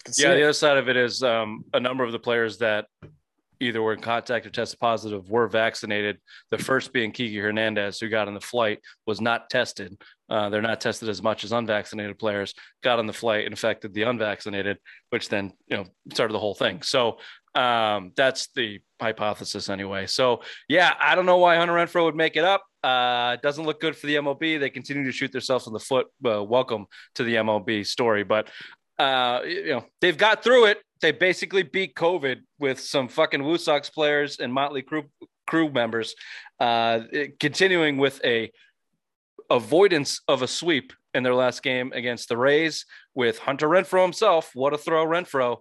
I can see Yeah, it. the other side of it is um, a number of the players that either were in contact or tested positive were vaccinated. The first being Kike Hernandez, who got on the flight, was not tested. Uh, they're not tested as much as unvaccinated players. Got on the flight and infected the unvaccinated, which then you know started the whole thing. So um, that's the hypothesis anyway. So yeah, I don't know why Hunter Renfroe would make it up. Uh, doesn't look good for the MLB. They continue to shoot themselves in the foot. Uh, welcome to the MLB story, but uh, you know, they've got through it. They basically beat COVID with some fucking Woo Sox players and Motley crew crew members, uh, continuing with a avoidance of a sweep in their last game against the Rays with Hunter Renfroe himself. What a throw, Renfroe!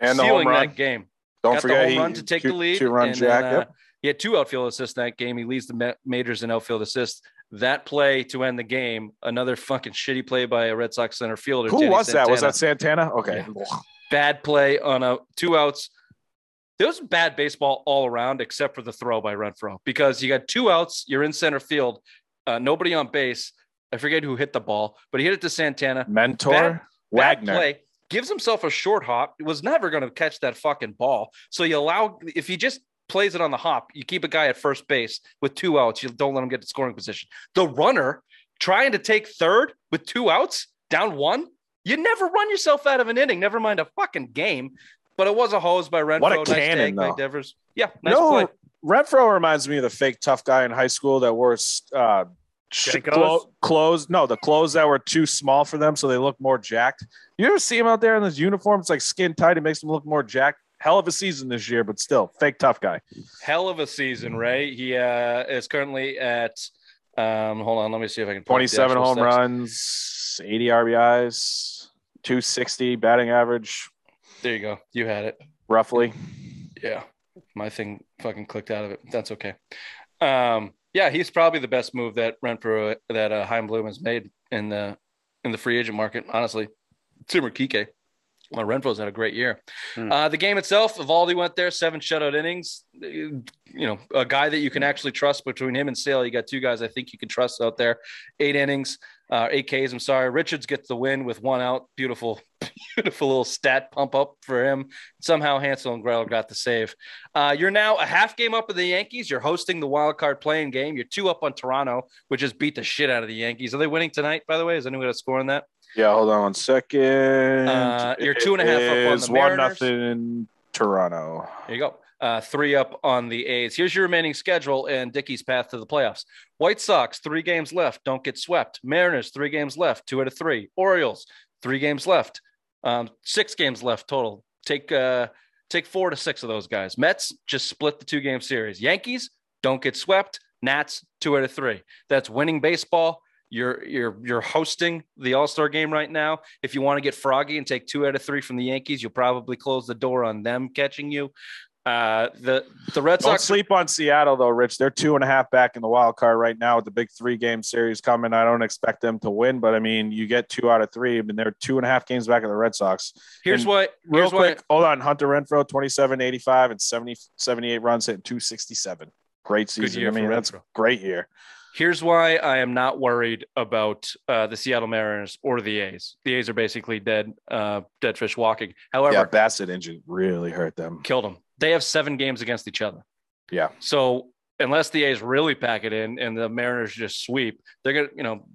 and the sealing home run. that game. Don't got forget the home he- run to take two, the lead. Two run and jack. uh, yep. He had two outfield assists that game. He leads the majors in outfield assists. That play to end the game, another fucking shitty play by a Red Sox center fielder. Who Danny was that? Was that Santana? Okay. Bad play on a two outs. There was bad baseball all around except for the throw by Renfroe because you got two outs. You're in center field, uh, nobody on base. I forget who hit the ball, but he hit it to Santana. Mentor Bad- Bad Wagner. play gives himself a short hop. Was never going to catch that fucking ball. So you allow if he just plays it on the hop, you keep a guy at first base with two outs. You don't let him get to scoring position. The runner trying to take third with two outs, down one. You never run yourself out of an inning. Never mind a fucking game. But it was a hose by Renfroe. What a nice cannon, tag though. Devers. Yeah, nice no, play. Renfroe reminds me of the fake tough guy in high school that wore uh, clo- clothes. No, the clothes that were too small for them, so they look more jacked. You ever see him out there in this uniform? It's like skin tight. It makes him look more jacked. Hell of a season this year, but still fake tough guy. Hell of a season, Ray. He uh, is currently at. Um, hold on, let me see if I can. pull up the 27 home stats. runs, 80 RBIs, 260 batting average, There you go. You had it. roughly. Yeah, my thing fucking clicked out of it. That's okay. Um, yeah, he's probably the best move that Renfroe that uh, Chaim Bloom has made in the in the free agent market. Honestly, Timur Kike. Well, Renfroe's had a great year. Hmm. Uh, the game itself, Eovaldi went there, seven shutout innings. You know, a guy that you can actually trust between him and Sale. You got two guys I think you can trust out there. Eight innings, uh, eight Ks. I'm sorry. Richards gets the win with one out. Beautiful, beautiful little stat pump up for him. Somehow Hansel and Gretel got the save. Uh, you're now a half game up of the Yankees. You're hosting the wild card play-in game. You're two up on Toronto, which just beat the shit out of the Yankees. Are they winning tonight? By the way, is anyone got a score on that? Yeah, hold on one second. Uh, you're two and a half up on the one Mariners. nothing Toronto. There you go. Uh, three up on the A's. Here's your remaining schedule and Dickey's path to the playoffs. White Sox, three games left. Don't get swept. Mariners, three games left. Two out of three. Orioles, three games left. Um, six games left total. Take uh, take four to six of those guys. Mets just split the two game series. Yankees don't get swept. Nats, two out of three. That's winning baseball. You're you're you're hosting the All Star game right now. If you want to get froggy and take two out of three from the Yankees, you'll probably close the door on them catching you. Uh, the the Red Don't Sox. sleep on Seattle though, Rich. They're two and a half back in the wild card right now with the big three game series coming. I don't expect them to win, but I mean, you get two out of three. I mean, they're two and a half games back of the Red Sox. Here's and what. Real Here's quick, what. hold on. Hunter Renfroe, 27, 85, and 70, 78 runs, hitting 267. Great season. I mean, that's great year. Here's why I am not worried about uh, the Seattle Mariners or the A's. The A's are basically dead, uh, dead fish walking. However, yeah, Bassitt injury really hurt them. killed them. They have seven games against each other. Yeah. So unless the A's really pack it in and the Mariners just sweep, they're gonna, you know,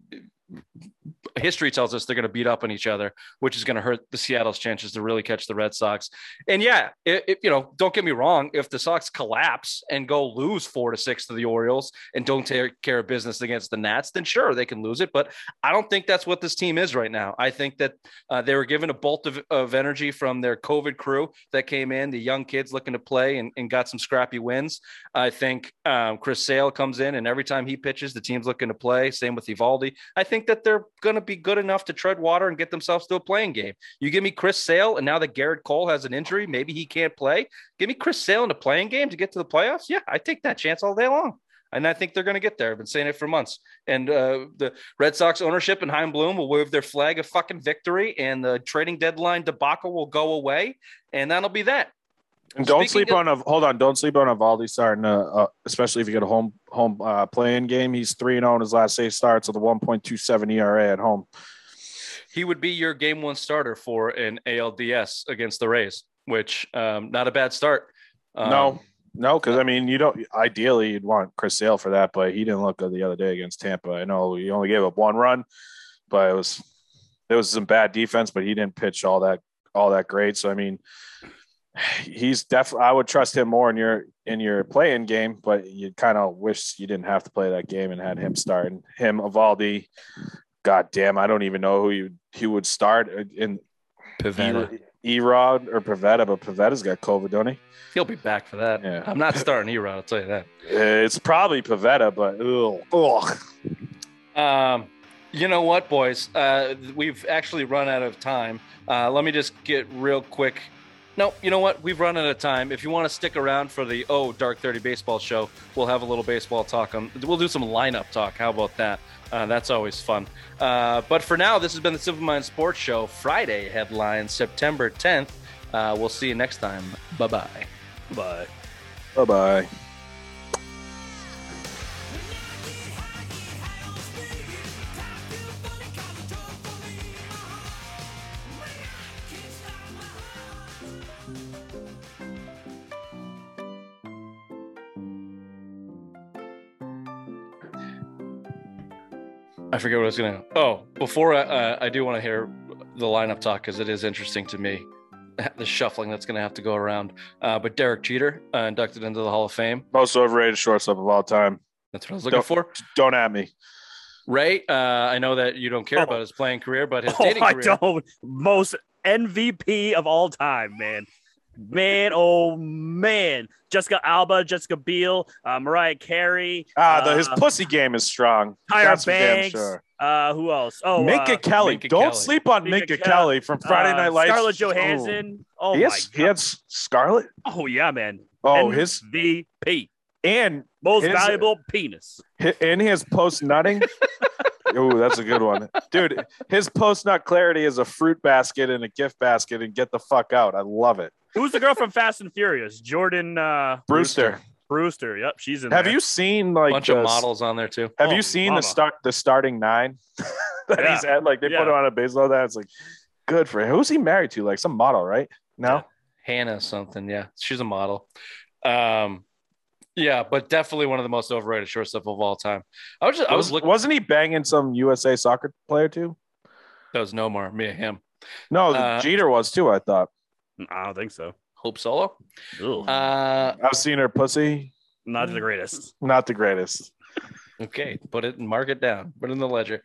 history tells us they're gonna beat up on each other, which is gonna hurt the Seattle's chances to really catch the Red Sox. And yeah, it, it- you know, don't get me wrong. If the Sox collapse and go lose four to six to the Orioles and don't take care of business against the Nats, then sure they can lose it. But I don't think that's what this team is right now. I think that uh, they were given a bolt of, of energy from their COVID crew that came in, the young kids looking to play and, and got some scrappy wins. I think um, Chris Sale comes in, and every time he pitches, the team's looking to play. Same with Eovaldi. I think that they're going to be good enough to tread water and get themselves to a play-in game. You give me Chris Sale, and now that Gerrit Cole has an injury, maybe he can't play. Give me Chris Sale in a play-in game to get to the playoffs. Yeah, I take that chance all day long. And I think they're going to get there. I've been saying it for months. And uh, the Red Sox ownership and Chaim Bloom will wave their flag of fucking victory, and the trading deadline debacle will go away, and that'll be that. And don't Speaking sleep of- on a hold on. Don't sleep on Eovaldi starting, uh, uh, especially if you get a home home uh, play-in game. He's three and zero in his last eight starts with a one point two seven ERA at home. He would be your game one starter for an ALDS against the Rays, which um, not a bad start. Um, no, no, because I mean, you don't. Ideally, you'd want Chris Sale for that, but he didn't look good the other day against Tampa. I know he only gave up one run, but it was there was some bad defense, but he didn't pitch all that all that great. So I mean, he's definitely. I would trust him more in your in your play-in game, but you kind of wish you didn't have to play that game and had him start. And him, Eovaldi, God damn, I don't even know who you he would start in Pivetta. E-Rod or Pivetta, but Pivetta's got COVID, don't he? He'll be back for that. Yeah. I'm not starting E-Rod, I'll tell you that. It's probably Pivetta, but ugh, ugh. Um, you know what, boys? Uh, we've actually run out of time. Uh, let me just get real quick. No, you know what? We've run out of time. If you want to stick around for the Oh Dark Thirty Baseball Show, we'll have a little baseball talk. On, we'll do some lineup talk. How about that? Uh, that's always fun. Uh, but for now, this has been the Simple Mind Sports Show. Friday headlines, September 10th. Uh, we'll see you next time. Bye bye. But Bye bye. I forget what I was gonna. Oh, before I, uh, I do want to hear the lineup talk because it is interesting to me, the shuffling that's gonna have to go around. Uh, but Derek Jeter uh, inducted into the Hall of Fame. Most overrated shortstop of all time. That's what I was looking Don't- for. Don't at me. Ray, uh, I know that you don't care Oh. about his playing career, but his oh, dating I career. don't. Most MVP of all time, man. Man, oh man. Jessica Alba, Jessica Biel, uh, Mariah Carey, Ah, the, his uh, pussy game is strong. Tyra That's for damn Banks. sure. Uh, who else? Oh, Minka uh, Kelly. Minka Don't Kelly. sleep on Minka Minka Kelly from Friday uh, Night Lights. Scarlett Johansson. Oh, Oh, he, has, he God. had S- Scarlett. Oh yeah, man. Oh, his VP and most His- valuable penis. hi- in his post nutting. oh, that's a good one, dude. His post nut clarity is a fruit basket and a gift basket, and get the fuck out. I love it. Who's the girl from Fast and Furious? Jordan uh, Brewster, Brewster. Yep, she's in have there. you seen like a bunch the- of models on there too. Have Oh, you seen mama. the start the starting nine that Yeah. he's at? Like they put him on a baseball that it's like good for him. Who's he married to? Like some model, right? No. Hannah something. Yeah, she's a model. Um, yeah, but definitely one of the most overrated shortstop of all time. I was just, I was Was, looking. wasn't he banging some USA soccer player too? That was Nomar, me and him. No, Uh, Jeter was too. I thought I don't think so. Hope Solo. Uh, I've seen her pussy. not the greatest. Not the greatest. okay, put it and mark it down. Put it in the ledger.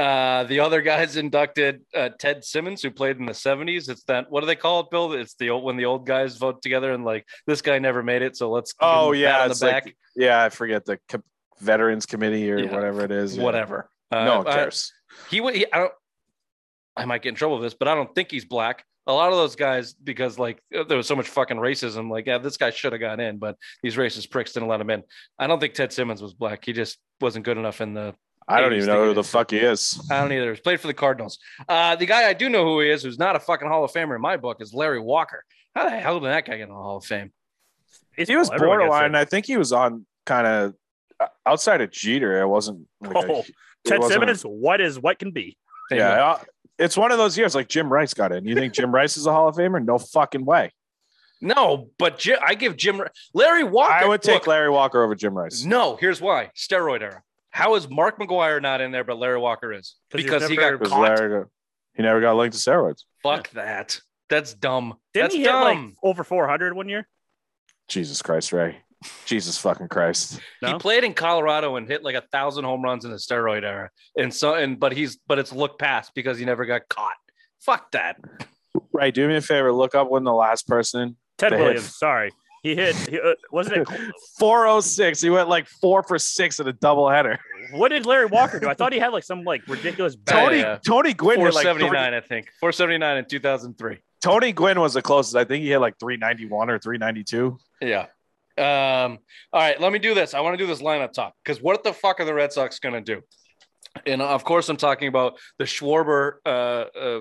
Uh, the other guys inducted uh, Ted Simmons, who played in the '70s. It's that what do they call it, Bill? It's the old when the old guys vote together and like this guy never made it, so let's Oh yeah, the back, yeah, I forget the co- Veterans Committee or Yeah. whatever it is. yeah. whatever. Uh, No one I- cares. he would. He, I don't. I might get in trouble with this, but I don't think he's black. A lot of those guys, because like there was so much fucking racism, like, yeah, this guy should have gone in, but these racist pricks didn't let him in. I don't think Ted Simmons was black. He just wasn't good enough in the. I don't even know who the fuck he is. I don't either. He's played for the Cardinals. Uh, the guy I do know who he is, who's not a fucking Hall of Famer in my book, is Larry Walker. How the hell did that guy get in the Hall of Fame? He was Baseball, borderline. I think he was on kind of outside of Jeter. It wasn't. Like a- Oh, it Ted wasn't- Simmons, what is what can be? Yeah, uh, it's one of those years like Jim Rice got in. You think Jim Rice is a Hall of Famer? No fucking way. No, but Jim, I give Jim Larry Walker. I would take look, Larry Walker over Jim Rice. No, here's why. Steroid era. How is Mark McGwire not in there, but Larry Walker is? 'Cause he's Because he got caught. Larry, got- he never got linked to steroids. Fuck that. That's dumb. Didn't That's he hit dumb. like over 400 one year? Jesus Christ, Ray. Jesus fucking Christ. No? He played in Colorado and hit like a thousand home runs in the steroid era, and so and but he's but it's looked past because he never got caught. Fuck that. Ray, do me a favor. Look up when the last person Ted They hit- Williams, sorry. He hit, he, uh, wasn't it? 406. He went like four for six in a doubleheader. What did Larry Walker do? I thought he had like some like ridiculous bat. Tony yeah. Tony Gwynn Four hit like seventy three, I think. Four seventy nine in two thousand three. Tony Gwynn was the closest. I think he hit like 391 or 392. Yeah. Um, all right, let me do this. I want to do this lineup talk because what the fuck are the Red Sox going to do? And of course, I'm talking about the Schwarber uh, uh,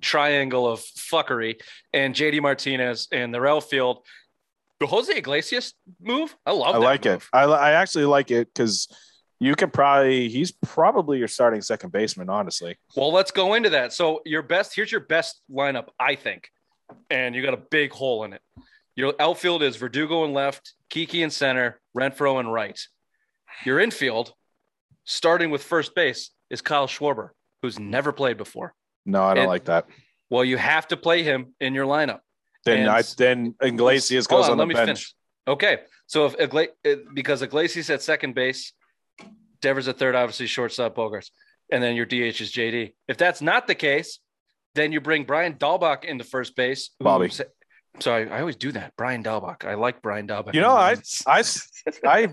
triangle of fuckery and JD Martinez and the outfield. The Jose Iglesias move, I love. It. I like it. I, I actually like it because you could probably, he's probably your starting second baseman, honestly. Well, let's go into that. So your best, here's your best lineup, I think, and you got a big hole in it. Your outfield is Verdugo in left, Kike in center, Renfroe in right. Your infield, starting with first base, is Kyle Schwarber, who's never played before. No, I don't And- like that. Well, you have to play him in your lineup. Then I then Iglesias goes on, let the me bench. finish. Okay, so if uh, because Iglesias at second base, Devers at third, obviously shortstop Bogaerts, and then your DH is JD. If that's not the case, then you bring Brian Dahlbach into first base. Bobby. Sorry, I always do that. Brian Daubach. I like Brian Daubach. You know, I I I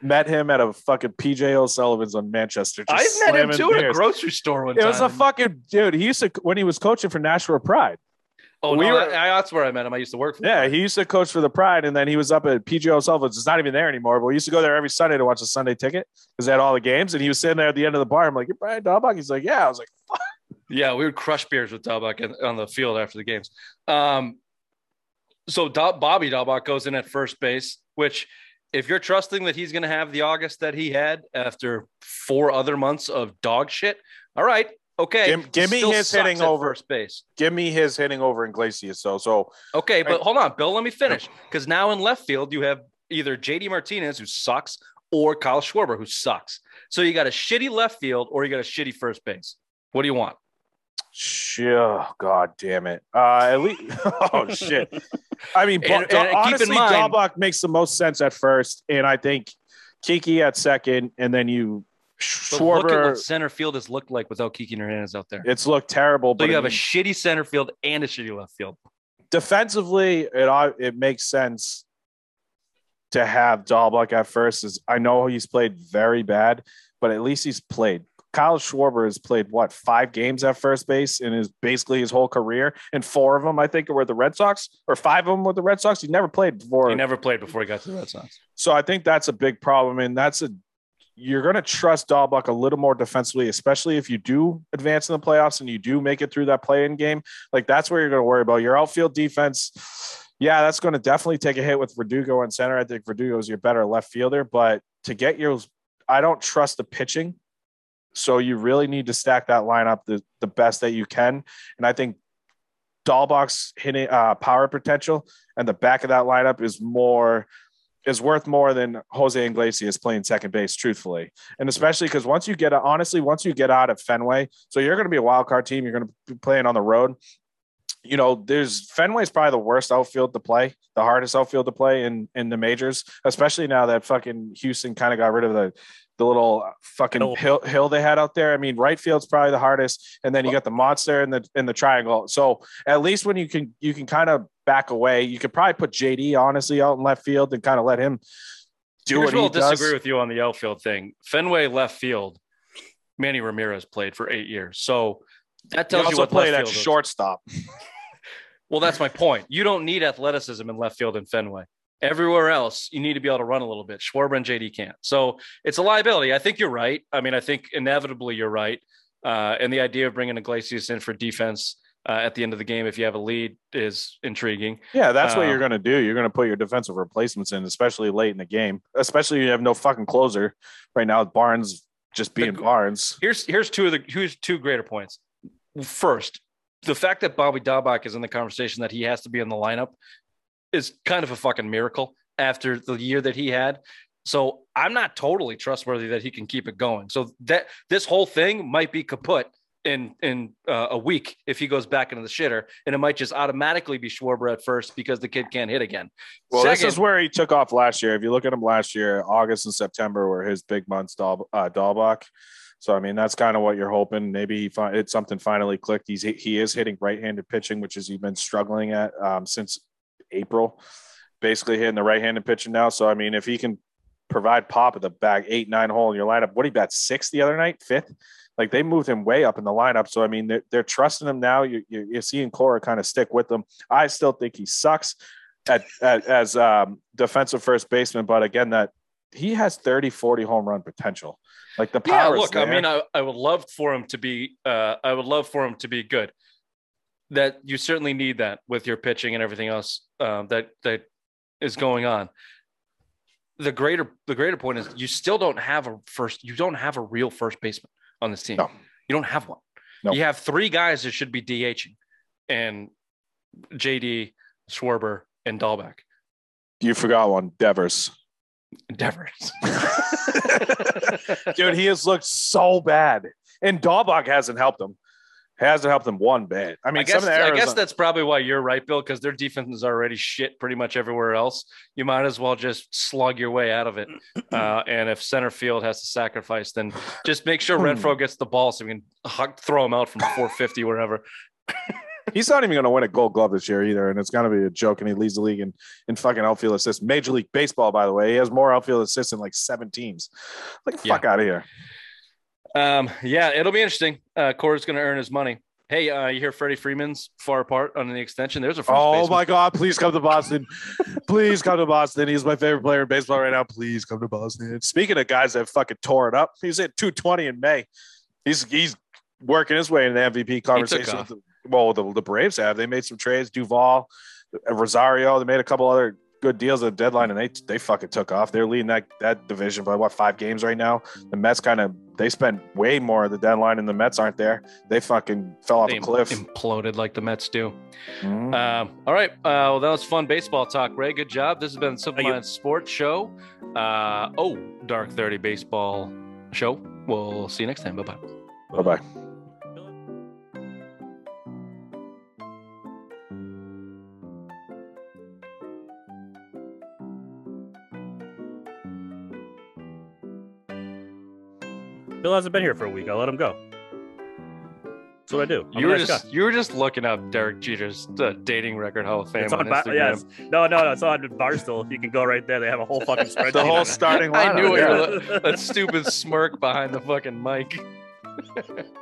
met him at a fucking PJ O'Sullivan's on Manchester. just I've met him too at a grocery store one time. It was a fucking dude. He used to when he was coaching for Nashua Pride. Oh, we no, were- I, that's where I met him. I used to work for. Yeah, he used to coach for the Pride, and then he was up at PJ O'Sullivan's. It's not even there anymore, but we used to go there every Sunday to watch the Sunday ticket because they had all the games. And he was sitting there at the end of the bar. I'm like, "You're Brian Daubach?" He's like, "Yeah." I was like, Yeah, we would crush beers with Daubach on the field after the games. Um, so Da- Bobby Dalbec goes in at first base, which, if you're trusting that he's going to have the August that he had after four other months of dog shit, all right, okay. Give- give me his hitting over. first base. "Give me his hitting over Iglesias." So, so Okay, but Right. hold on, Bill. Let me finish because now in left field you have either JD Martinez who sucks or Kyle Schwarber who sucks. So you got a shitty left field or you got a shitty first base. What do you want? Oh, God damn it. Uh, at least, oh shit. I mean, And- Ba- and honestly, mind- Dalbec makes the most sense at first, and I think Kike at second, and then you But look at what center field has looked like without Kike Hernandez out there. It's looked terrible, So but you I have a shitty center field and a shitty left field. defensively, it it makes sense to have Dalbec at first. Is I know he's played very bad, but at least he's played. Kyle Schwarber has played what five games at first base in his basically his whole career, and four of them I think were with the Red Sox, or five of them with the Red Sox. He never played before. He never played before he got to the Red Sox. So I think that's a big problem, and that's a you're going to trust Dalbec a little more defensively, especially if you do advance in the playoffs and you do make it through that play-in game. Like that's where you're going to worry about your outfield defense. Yeah, that's going to definitely take a hit with Verdugo in center. I think Verdugo is your better left fielder, but to get your, I don't trust the pitching. So you really need to stack that lineup the, the best that you can. And I think Dalbec's hitting uh, power potential and the back of that lineup is more is worth more than Jose Iglesias playing second base, truthfully. And especially because once you get honestly, once you get out of Fenway, so you're going to be a wild card team, you're going to be playing on the road. You know, there's Fenway's probably the worst outfield to play, the hardest outfield to play in in the majors, especially now that fucking Houston kind of got rid of the the little fucking Hill. hill, they had out there. I mean, right field's probably the hardest, and then you got the monster and the in the triangle. So at least when you can you can kind of back away, you could probably put JD honestly out in left field and kind of let him do Here's what where he I'll does. disagree with you on the outfield thing. Fenway left field, Manny Ramirez played for eight years. So That tells you what played left at field is. shortstop. Well, that's my point. You don't need athleticism in left field in Fenway. Everywhere else, you need to be able to run a little bit. Schwarber and JD can't. So it's a liability. I think you're right. I mean, I think inevitably you're right. Uh, and the idea of bringing Iglesias in for defense uh, at the end of the game, if you have a lead, is intriguing. Yeah, that's what you're going to do. You're going to put your defensive replacements in, especially late in the game. Especially you have no fucking closer right now. Barnes just being The- Barnes. Here's here's two of the here's two greater points. First, the fact that Bobby Dalbec is in the conversation that he has to be in the lineup is kind of a fucking miracle after the year that he had. So I'm not totally trustworthy that he can keep it going. So that this whole thing might be kaput in in uh, a week if he goes back into the shitter, and it might just automatically be Schwarber at first because the kid can't hit again. Well, this is where he took off last year. If you look at him last year, August and September were his big months, Dahl, uh, Dalbec. So I mean, that's kind of what you're hoping. Maybe he fi- it's something finally clicked. He's he is hitting right-handed pitching, which is he's been struggling at um, since April. Basically hitting the right-handed pitching now. So I mean, if he can provide pop at the back eight nine hole in your lineup, what he bat sixth the other night, fifth. Like they moved him way up in the lineup. So I mean, they're, they're trusting him now. You, you, you're seeing Cora kind of stick with them. I still think he sucks at, at as um, defensive first baseman, but again, that he has 30, 40 home run potential. Like the Yeah, power. look, I mean, I, I would love for him to be uh I would love for him to be good. That you certainly need that with your pitching and everything else um, that that is going on. The greater the greater point is you still don't have a first you don't have a real first baseman on this team. No. You don't have one. No. You have three guys that should be DHing and JD, Schwarber, and Dalbec. you forgot one, Devers. Devers. Dude, he has looked so bad, and Dalbec hasn't helped him. Hasn't helped them one bit. I mean, I guess, some of the I guess that's probably why you're right, Bill, because their defense is already shit pretty much everywhere else. You might as well just slug your way out of it. Uh, and if center field has to sacrifice, then just make sure Hmm. Renfroe gets the ball so we can huck, throw him out from 450 wherever. he's not even going to win a Gold Glove this year either, and it's going to be a joke. And he leads the league in in fucking outfield assists. Major League Baseball, by the way, he has more outfield assists than like seven teams. Like Yeah. fuck out of here. Um, yeah, it'll be interesting. Uh, Cora's going to earn his money. Hey, uh, you hear Freddie Freeman's far apart on the extension? There's a first Oh baseman. my God! Please come to Boston. please come to Boston. He's my favorite player in baseball right now. Please come to Boston. Speaking of guys that fucking tore it up, he's at 220 in May. He's he's working his way in the MVP conversation. off. Well, the, the Braves have. They made some trades. Duvall, Rosario. They made a couple other good deals at the deadline, and they they fucking took off. They're leading that that division by what five games right now. The Mets kind of they spent way more at the deadline, and the Mets aren't there. They fucking fell off They a cliff. imploded like the Mets do. Mhm. Um, all right. Uh, well, that was fun baseball talk, Ray. Good job. This has been Simple Thank you. Sports Show. Uh, oh, Dark 30 Baseball Show. We'll see you next time. Bye bye. Bye bye. Bill hasn't been here for a week. I'll let him go. That's what I do. I'm You a were nice just guy. you were just looking up Derek Jeter's uh, dating record Hall of Fame It's on on, ba- Instagram. yes. No, no, no. It's on Barstool. You can go right there. They have a whole fucking spreadsheet. The whole it. starting I knew it. yeah. That stupid smirk behind the fucking mic.